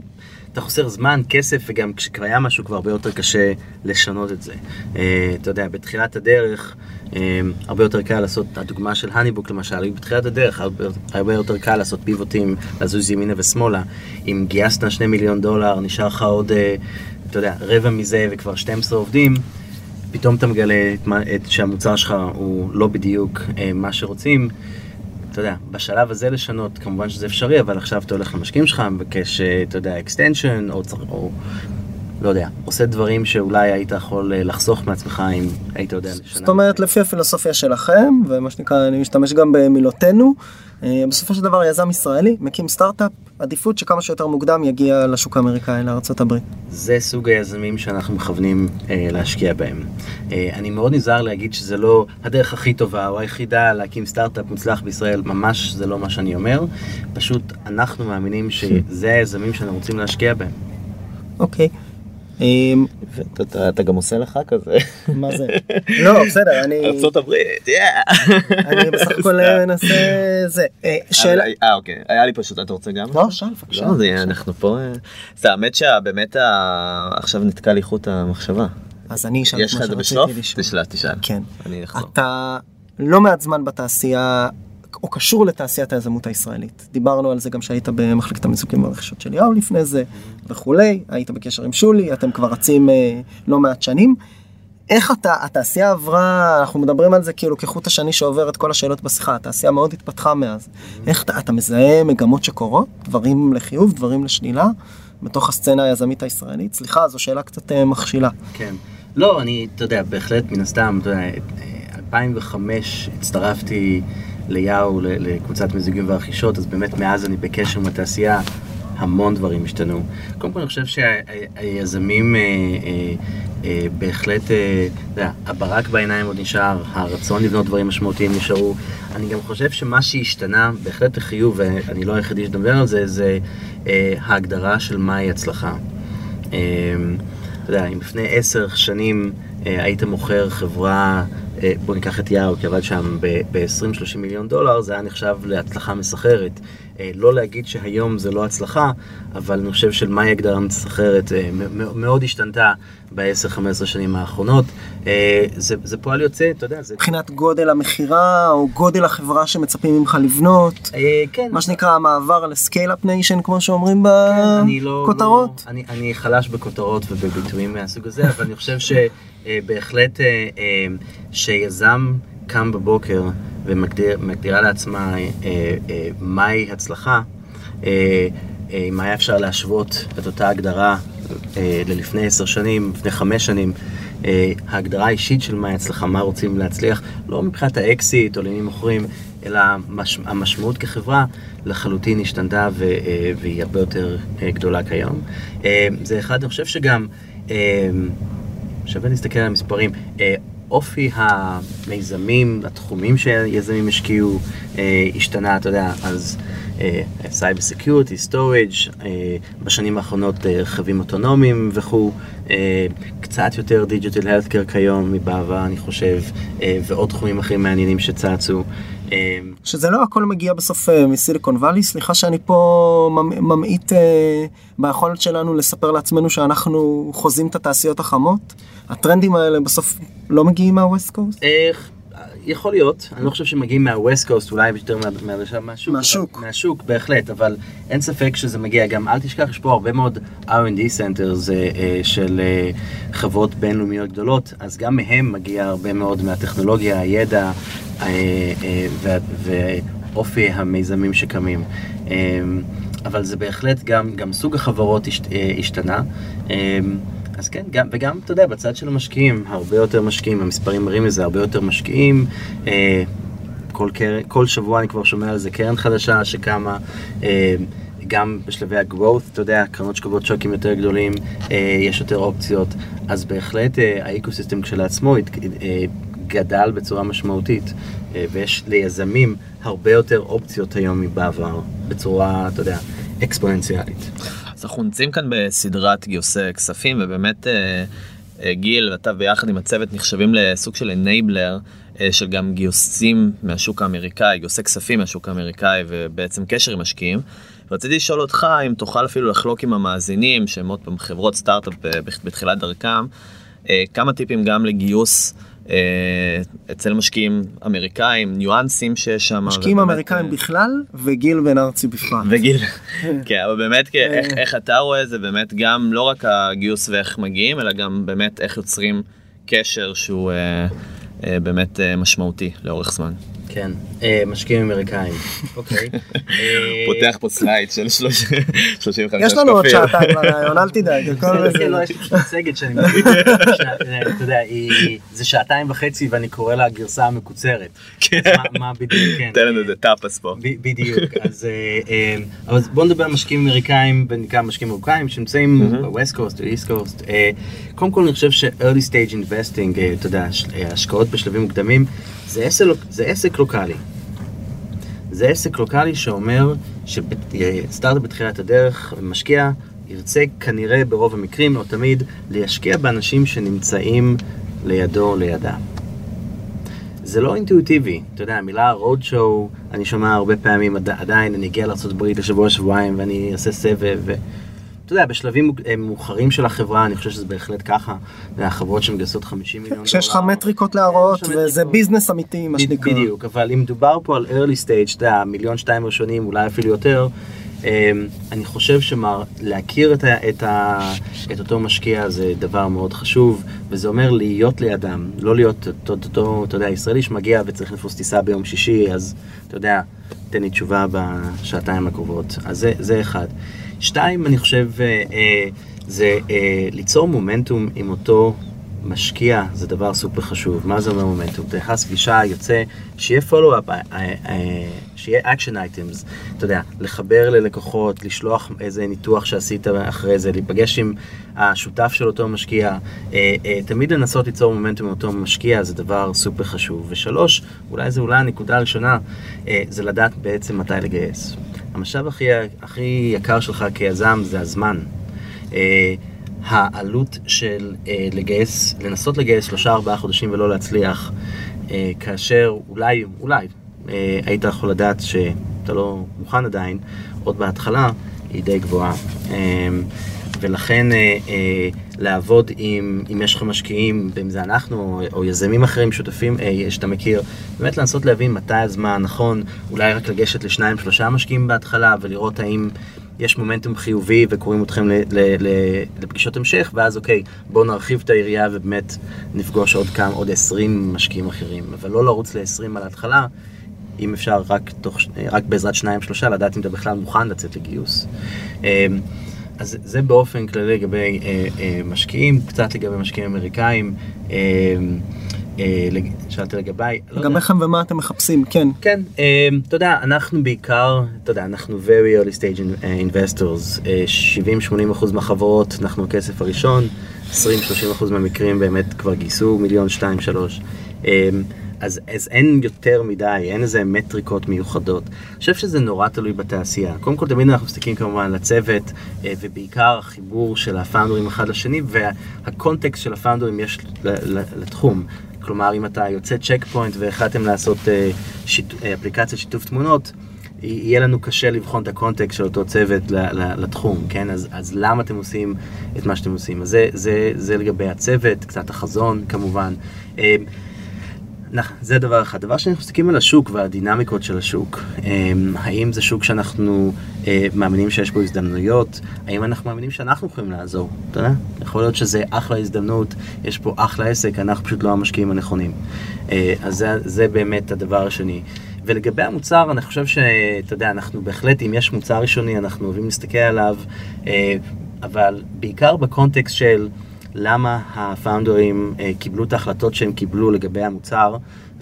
אתה חוסר זמן, כסף, וגם כשכבר היה משהו כבר הרבה יותר קשה לשנות את זה. Uh, אתה יודע, בתחילת הדרך, um, הרבה יותר קל לעשות, הדוגמה של הניבוק למשל, בתחילת הדרך הרבה, הרבה יותר קל לעשות פיבוטים, לזוז ימינה ושמאלה. אם גייסת 2 מיליון דולר, נשאר לך עוד, uh, אתה יודע, רבע מזה וכבר 12 עובדים, פתאום אתה מגלה את, את, שהמוצר שלך הוא לא בדיוק מה שרוצים. אתה יודע, בשלב הזה לשנות, כמובן שזה אפשרי, אבל עכשיו אתה הולך למשקיעים שלך, מבקש, אה, אתה יודע, extension, או, או לא יודע, עושה דברים שאולי היית יכול אה, לחסוך מעצמך אם היית יודע לשנה. זאת אומרת, לפי הפילוסופיה שלכם, ומה שנקרא, אני משתמש גם במילותינו, בסופו של דבר יזם ישראלי מקים סטארט-אפ, עדיפות שכמה שיותר מוקדם יגיע לשוק האמריקאי, לארה"ב. זה סוג היזמים שאנחנו מכוונים אה, להשקיע בהם. אה, אני מאוד נזהר להגיד שזה לא הדרך הכי טובה או היחידה להקים סטארט-אפ מוצלח בישראל, ממש זה לא מה שאני אומר, פשוט אנחנו מאמינים שזה היזמים שאנחנו רוצים להשקיע בהם. אוקיי. אמ, אתה- אתה גם עושה לך כזה. מה זה? לא, בסדר, אני הברית, יאה. אני בסך הכל מנסה זה. אה, שאלה... אה אוקיי, היה לי פשוט, אתה רוצה גם? לא, שאל בבקשה. לא, זה- אנחנו פה... אה, זה האמת שבאמת עכשיו נתקע לי חוט המחשבה. אז אני אשאל יש את לך מה את זה שרציתי בסוף? לשאול. תשאל, תשאל. כן. אני אחזור. אתה לא מעט זמן בתעשייה, או קשור לתעשיית היזמות הישראלית. דיברנו על זה גם שהיית במחלקת המיזוקים והרכישות של יאו לפני זה וכולי, היית בקשר עם שולי, אתם כבר רצים אה, לא מעט שנים. איך אתה, התעשייה עברה, אנחנו מדברים על זה כאילו כחוט השני שעובר את כל השאלות בשיחה, התעשייה מאוד התפתחה מאז. איך אתה, אתה מזהה מגמות שקורות? דברים לחיוב, דברים לשלילה? בתוך הסצנה היזמית הישראלית? סליחה, זו שאלה קצת אה, מכשילה. כן. לא, אני, אתה יודע, בהחלט, מן הסתם, אתה יודע, אה, 2005 הצטרפתי ליאו, לקבוצת מיזוגים ורכישות, אז באמת מאז אני בקשר עם התעשייה, המון דברים השתנו. קודם כל אני חושב שהיזמים אה, אה, אה, בהחלט, אה, אתה יודע, הברק בעיניים עוד נשאר, הרצון לבנות דברים משמעותיים נשארו. אני גם חושב שמה שהשתנה, בהחלט לחיוב, ואני לא היחידי שדבר על זה, זה אה, ההגדרה של מהי הצלחה. אה, אתה יודע, אם לפני עשר שנים היית מוכר חברה, אה, בוא ניקח את יאו, כי עבד שם ב-20-30 מיליון דולר, זה היה נחשב להצלחה מסחררת. אה, לא להגיד שהיום זה לא הצלחה, אבל אני חושב של מהי הגדרה מסחררת אה, מאוד השתנתה ב-10-15 שנים האחרונות. זה, זה פועל יוצא, אתה יודע, זה... מבחינת גודל המכירה או גודל החברה שמצפים ממך לבנות, כן, מה שנקרא המעבר ל scale-up nation כמו שאומרים כן, אני לא... בכותרות. לא, אני, אני חלש בכותרות ובביטויים מהסוג הזה, אבל אני חושב שבהחלט שיזם קם בבוקר ומגדיר לעצמו אה, אה, מהי הצלחה, אה, אה, אם היה אפשר להשוות את אותה הגדרה אה, ללפני עשר שנים, לפני חמש שנים, אה, ההגדרה האישית של מהי הצלחה, מה רוצים להצליח, לא מבחינת האקסיט או למי מוכרים, אלא המש, המשמעות כחברה לחלוטין השתנתה ו, אה, והיא הרבה יותר אה, גדולה כיום. אה, זה אחד, אני חושב שגם אה, שווה להסתכל על המספרים. אה, אופי המיזמים, התחומים שיזמים השקיעו, אה, השתנה, אתה יודע, אז cyber security, storage, בשנים האחרונות אה, רכבים אוטונומיים וכו', אה, קצת יותר digital healthcare כיום מבעבר, אני חושב, אה, ועוד תחומים אחרים מעניינים שצצו. אה, שזה לא הכל מגיע בסוף אה, מסיליקון וואלי, סליחה שאני פה ממ- ממעיט אה, ביכולת שלנו לספר לעצמנו שאנחנו חוזים את התעשיות החמות. הטרנדים האלה בסוף לא מגיעים מה West Coast? איך, יכול להיות, אני לא חושב שמגיעים מהווסט קוסט, אולי יותר מה- מה- מהשוק. מהשוק. מהשוק, בהחלט, אבל אין ספק שזה מגיע גם, אל תשכח, יש פה הרבה מאוד R&D centers אה, של חברות בינלאומיות גדולות, אז גם מהם מגיע הרבה מאוד מהטכנולוגיה, הידע ואופי המיזמים שקמים. אה, אבל זה בהחלט גם, גם סוג החברות השת- אה, השתנה. אה, אז כן, גם, וגם, אתה יודע, בצד של המשקיעים, הרבה יותר משקיעים, המספרים מראים לזה, הרבה יותר משקיעים. אה, כל, קר... כל שבוע אני כבר שומע על זה קרן חדשה שקמה, אה, גם בשלבי ה-growth, אתה יודע, קרנות שקובות שוקים יותר גדולים, אה, יש יותר אופציות, אז בהחלט אה, האקוסיסטם כשלעצמו אה, גדל בצורה משמעותית, אה, ויש ליזמים הרבה יותר אופציות היום מבעבר, בצורה, אתה יודע, אקספוננציאלית. אז אנחנו נמצאים כאן בסדרת גיוסי כספים ובאמת אה, אה, גיל ואתה ביחד עם הצוות נחשבים לסוג של אנייבלר של גם גיוסים מהשוק האמריקאי, גיוסי כספים מהשוק האמריקאי ובעצם קשר עם משקיעים. רציתי לשאול אותך אם תוכל אפילו לחלוק עם המאזינים שהם עוד פעם חברות סטארט-אפ בתחילת דרכם, כמה טיפים גם לגיוס. אה, אצל משקיעים אמריקאים, ניואנסים שיש שם. משקיעים ובאמת, אמריקאים אה, בכלל וגיל בן ארצי בפרט. וגיל, כן, אבל באמת כ- איך, איך אתה רואה זה באמת גם לא רק הגיוס ואיך מגיעים, אלא גם באמת איך יוצרים קשר שהוא אה, אה, באמת אה, משמעותי לאורך זמן. כן, אה, משקיעים אמריקאים, אוקיי. אה, פותח פה slide של 35 שקפים. יש לנו עוד שעתיים לרעיון, אל תדאג, הכל כן, לא, בסדר. יש לי מצגת שאני מכיר, אתה יודע, זה שעתיים וחצי ואני קורא לה הגרסה המקוצרת. כן. מה- בדיוק, כן. תן לנו איזה tips פה. בדיוק, אז אה, אה, אבל בוא נדבר על משקיעים אמריקאים ונקרא משקיעים אמריקאים שנמצאים ב-West Coast או East Coast. אה, קודם כל אני חושב ש-early stage investing, אה, אתה יודע, אה, השקעות בשלבים מוקדמים, זה עסק, זה עסק לוקאלי. זה עסק לוקאלי שאומר שסטארט-אפ בתחילת הדרך משקיע ירצה כנראה ברוב המקרים, או תמיד, להשקיע באנשים שנמצאים לידו או לידה. זה לא אינטואיטיבי, אתה יודע, המילה road show, אני שומע הרבה פעמים, עד, עדיין אני אגיע לארה"ב לשבוע שבועיים ואני אעשה סבב, ו... אתה יודע, בשלבים אה, מאוחרים של החברה, אני חושב שזה בהחלט ככה, החברות שמגייסות 50 מיליון דולר. כשיש לך מטריקות להראות, וזה. ביזנס אמיתי, מה שנקרא. בדיוק, אבל אם דובר פה על early stage, אתה יודע, מיליון שתיים ראשונים, אולי אפילו יותר, אני חושב שלהכיר את, את, את אותו משקיע זה דבר מאוד חשוב, וזה אומר להיות לידם, לא להיות אותו, אתה יודע, ישראלי שמגיע וצריך לתפוס טיסה ביום שישי, אז אתה יודע, תן לי תשובה בשעתיים הקרובות. אז זה, זה אחד. שתיים, אני חושב, אה, אה, זה אה, ליצור מומנטום עם אותו משקיע זה דבר סופר חשוב. מה זה אומר מומנטום? אתה נכנס פגישה, יוצא, שיהיה follow-up, שיהיה action items. אתה יודע, לחבר ללקוחות, לשלוח איזה ניתוח שעשית אחרי זה, להיפגש עם השותף של אותו משקיע. אה, אה, תמיד לנסות ליצור מומנטום עם אותו משקיע זה דבר סופר חשוב. ושלוש, אולי זה אולי הנקודה הראשונה, אה, זה לדעת בעצם מתי לגייס. המשאב הכי, הכי יקר שלך כיזם זה הזמן. אה, העלות של אה, לגייס, לנסות לגייס שלושה ארבעה חודשים ולא להצליח, אה, כאשר אולי, אולי, אה, היית יכול לדעת שאתה לא מוכן עדיין, עוד בהתחלה, היא די גבוהה. אה, ולכן אה, אה, לעבוד עם, אם יש לך משקיעים, אם זה אנחנו או, או יזמים אחרים, שותפים אה, שאתה מכיר, באמת לנסות להבין מתי הזמן הנכון, אולי רק לגשת לשניים שלושה משקיעים בהתחלה ולראות האם יש מומנטום חיובי וקוראים אתכם ל, ל, ל, לפגישות המשך, ואז אוקיי, בואו נרחיב את היריעה ובאמת נפגוש עוד כמה, עוד 20 משקיעים אחרים, אבל לא לרוץ ל-20 על ההתחלה. אם אפשר רק, תוך, רק בעזרת שניים שלושה לדעת אם אתה בכלל מוכן לצאת לגיוס. אה, אז זה באופן כללי לגבי אה, אה, משקיעים, קצת לגבי משקיעים אמריקאים. אה, אה, לג- שאלת לגביי, לא הם ומה אתם מחפשים, כן. כן, אה, אתה יודע, אנחנו בעיקר, אתה יודע, אנחנו very early stage אה, investors, אה, 70-80% מהחברות, אנחנו הכסף הראשון, 20-30% מהמקרים באמת כבר גייסו מיליון, שתיים, שלוש. אה, אז, אז אין יותר מדי, אין איזה מטריקות מיוחדות. אני חושב שזה נורא תלוי בתעשייה. קודם כל, תמיד אנחנו מסתכלים כמובן על הצוות, אה, ובעיקר החיבור של הפאונדרים אחד לשני, והקונטקסט של הפאונדרים יש לתחום. כלומר, אם אתה יוצא Check Point והחלטתם לעשות אה, שיט, אה, אפליקציית שיתוף תמונות, יהיה לנו קשה לבחון את הקונטקסט של אותו צוות לתחום, כן? אז, אז למה אתם עושים את מה שאתם עושים? אז זה, זה, זה לגבי הצוות, קצת החזון כמובן. זה דבר אחד. דבר שני, אנחנו מסתכלים על השוק והדינמיקות של השוק. אמ, האם זה שוק שאנחנו אה, מאמינים שיש בו הזדמנויות? האם אנחנו מאמינים שאנחנו יכולים לעזור? אתה יודע? יכול להיות שזה אחלה הזדמנות, יש פה אחלה עסק, אנחנו פשוט לא המשקיעים הנכונים. אה, אז זה, זה באמת הדבר השני. ולגבי המוצר, אני חושב שאתה יודע, אנחנו בהחלט, אם יש מוצר ראשוני, אנחנו אוהבים להסתכל עליו, אה, אבל בעיקר בקונטקסט של... למה הפאונדרים אה, קיבלו את ההחלטות שהם קיבלו לגבי המוצר,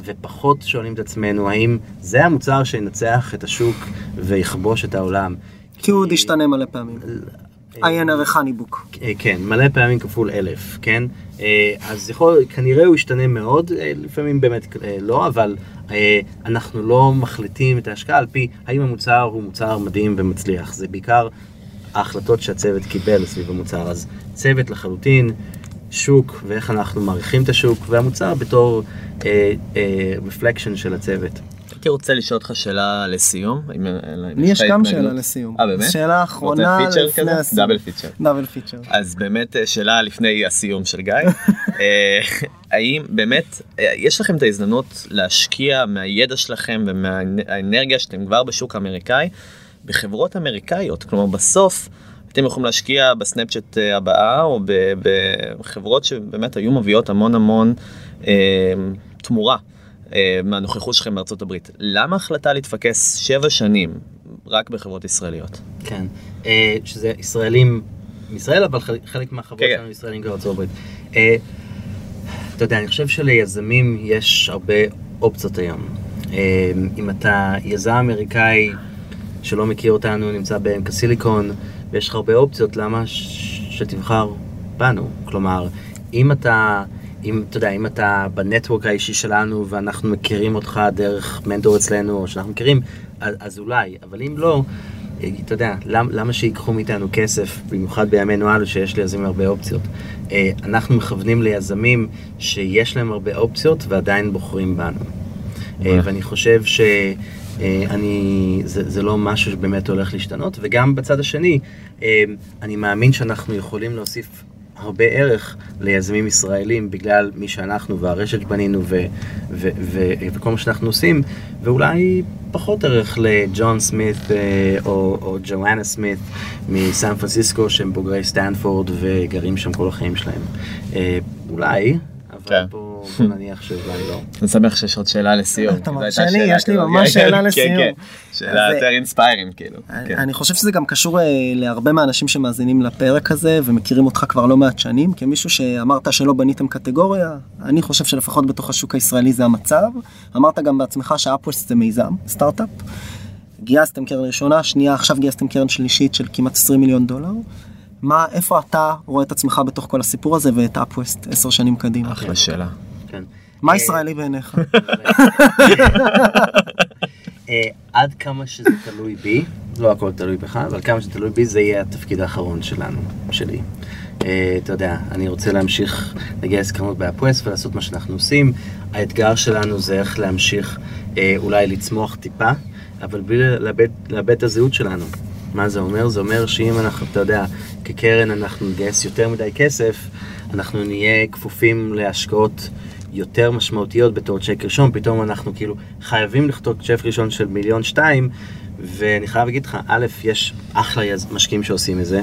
ופחות שואלים את עצמנו האם זה המוצר שינצח את השוק ויכבוש את העולם. כי הוא עוד ישתנה מלא פעמים. אה, עיין ערך הניבוק. אה, כן, מלא פעמים כפול אלף, כן? אה, אז יכול, כנראה הוא ישתנה מאוד, לפעמים באמת לא, אבל אנחנו לא מחליטים את ההשקעה על פי האם המוצר הוא מוצר מדהים ומצליח. זה בעיקר ההחלטות שהצוות קיבל סביב המוצר. אז צוות לחלוטין, שוק ואיך אנחנו מעריכים את השוק, והמוצר בתור אה, אה, רפלקשן של הצוות. הייתי רוצה לשאול אותך שאלה לסיום. אם- לי יש גם. שאלה לסיום. אה באמת? שאלה אחרונה לפני? הסיום. דאבל פיצ'ר. דאבל פיצ'ר. אז באמת אה, שאלה לפני הסיום של גיא, אה, האם באמת אה, יש לכם את ההזדמנות להשקיע מהידע שלכם ומהאנרגיה שאתם כבר בשוק האמריקאי בחברות אמריקאיות, כלומר בסוף אתם יכולים להשקיע בסנאפצ'אט אה, הבאה או בחברות שבאמת היו מביאות המון המון אה, תמורה. אה, מהנוכחות שלכם בארצות הברית. למה החלטה להתפקס שבע שנים רק בחברות ישראליות? כן, אה, שזה ישראלים מישראל, אבל חלק, מהחברות כן, שלנו ישראלים גם בארצות הברית. אה, אתה יודע, אני חושב שליזמים יש הרבה אופציות היום. אה, אם אתה יזם אמריקאי שלא מכיר אותנו, נמצא בעמק הסיליקון, ויש לך הרבה אופציות, למה ש- שתבחר בנו? כלומר, אם אתה... אם אתה יודע, אם אתה בנטוורק האישי שלנו ואנחנו מכירים אותך דרך מנטור אצלנו, או שאנחנו מכירים, אז, אז אולי, אבל אם לא, אתה יודע, למ, למה שיקחו מאיתנו כסף, במיוחד בימינו אלו שיש ליזמים הרבה אופציות. אה, אנחנו מכוונים ליזמים שיש להם הרבה אופציות ועדיין בוחרים בנו. אה, ואני חושב ש... אה, אני, זה, זה לא משהו שבאמת הולך להשתנות, וגם בצד השני, אה, אני מאמין שאנחנו יכולים להוסיף הרבה ערך ליזמים ישראלים בגלל מי שאנחנו והרשת שבנינו ו- ו- ו- וכל מה שאנחנו עושים, ואולי פחות ערך לג'ון סמית אה, או, או ג'ואנה סמית מסן פרנסיסקו שהם בוגרי סטנפורד וגרים שם כל החיים שלהם. אולי, אבל כן. בוא נניח שאולי לא. אני שמח שיש עוד שאלה לסיום. אתה מרשה לי? יש לי כזאת. ממש כן, שאלה כן, לסיום. כן. שאלה יותר אינספיירים כאילו. כן. אני חושב שזה גם קשור אה, להרבה מהאנשים שמאזינים לפרק הזה ומכירים אותך כבר לא מעט שנים כמישהו שאמרת שלא בניתם קטגוריה אני חושב שלפחות בתוך השוק הישראלי זה המצב אמרת גם בעצמך שאפווסט זה מיזם סטארט-אפ. גייסתם קרן ראשונה שנייה עכשיו גייסתם קרן שלישית של כמעט 20 מיליון דולר. מה איפה אתה רואה את עצמך בתוך כל הסיפור הזה ואת אפווסט עשר שנים קדימה אחלה שאלה. מה ישראלי בעיניך אה, עד כמה שזה תלוי בי, לא הכל תלוי בך, אבל כמה שזה תלוי בי, זה יהיה התפקיד האחרון שלנו, שלי. אה, אתה יודע, אני רוצה להמשיך לגייס קרנות באפווסט ולעשות מה שאנחנו עושים. האתגר שלנו זה איך להמשיך אה, אולי לצמוח טיפה, אבל בלי לאבד את הזהות שלנו. מה זה אומר? זה אומר שאם אנחנו, אתה יודע, כקרן אנחנו נגייס יותר מדי כסף, אנחנו נהיה כפופים להשקעות יותר משמעותיות בתור צ'ק ראשון, פתאום אנחנו כאילו חייבים לכתוב צ'ק ראשון של מיליון שתיים, ואני חייב להגיד לך, א', יש אחלה. משקיעים שעושים את זה,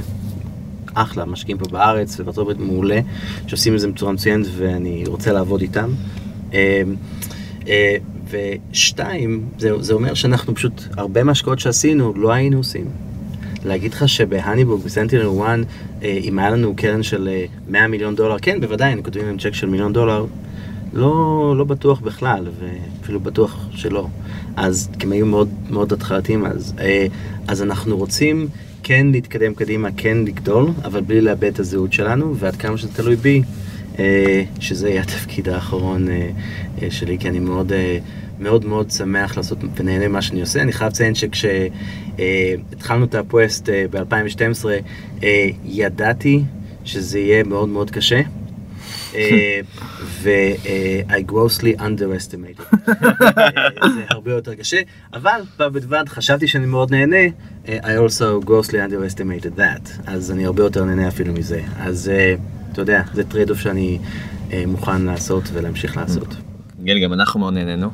אחלה, משקיעים פה בארץ ובארצות הברית מעולה, שעושים את זה בצורה מצוינת ואני רוצה לעבוד איתם. אה, אה, ושתיים, זה, זה אומר שאנחנו פשוט, הרבה מהשקעות שעשינו לא היינו עושים. להגיד לך שבהניבוק, בסנטינל 1, אה, אם היה לנו קרן של אה, 100 מיליון דולר, כן, בוודאי, היינו כותבים להם צ'ק של מיליון דולר, לא, לא בטוח בכלל, ואפילו בטוח שלא. אז, כי הם היו מאוד, מאוד התחלתיים אז. אה, אז אנחנו רוצים כן להתקדם קדימה, כן לגדול, אבל בלי לאבד את הזהות שלנו, ועד כמה שזה תלוי בי, אה, שזה יהיה התפקיד האחרון אה, שלי, כי אני מאוד... מאוד מאוד שמח לעשות ונהנה ממה שאני עושה. אני חייב לציין שכשהתחלנו את הפווסט אה, ב-2012, אה, ידעתי שזה יהיה מאוד מאוד קשה. אה, ו-I grossly underestimated. אה, זה הרבה יותר קשה, אבל בד בבד חשבתי שאני מאוד נהנה, אה, I also grossly underestimated that, אז אני הרבה יותר נהנה אפילו מזה. אז אה, אתה יודע, זה trade off שאני אה, מוכן לעשות ולהמשיך לעשות. גיל, גם אנחנו מאוד נהנינו,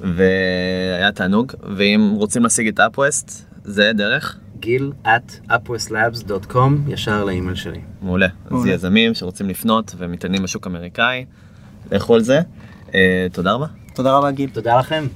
והיה תענוג, ואם רוצים להשיג את UpWest, זה דרך Gil at upwestlabs.com, ישר לאימייל שלי. מעולה. אז. יזמים שרוצים לפנות ומתעניינים בשוק האמריקאי, לכו על זה. אה, תודה רבה. תודה רבה גיל. תודה לכם.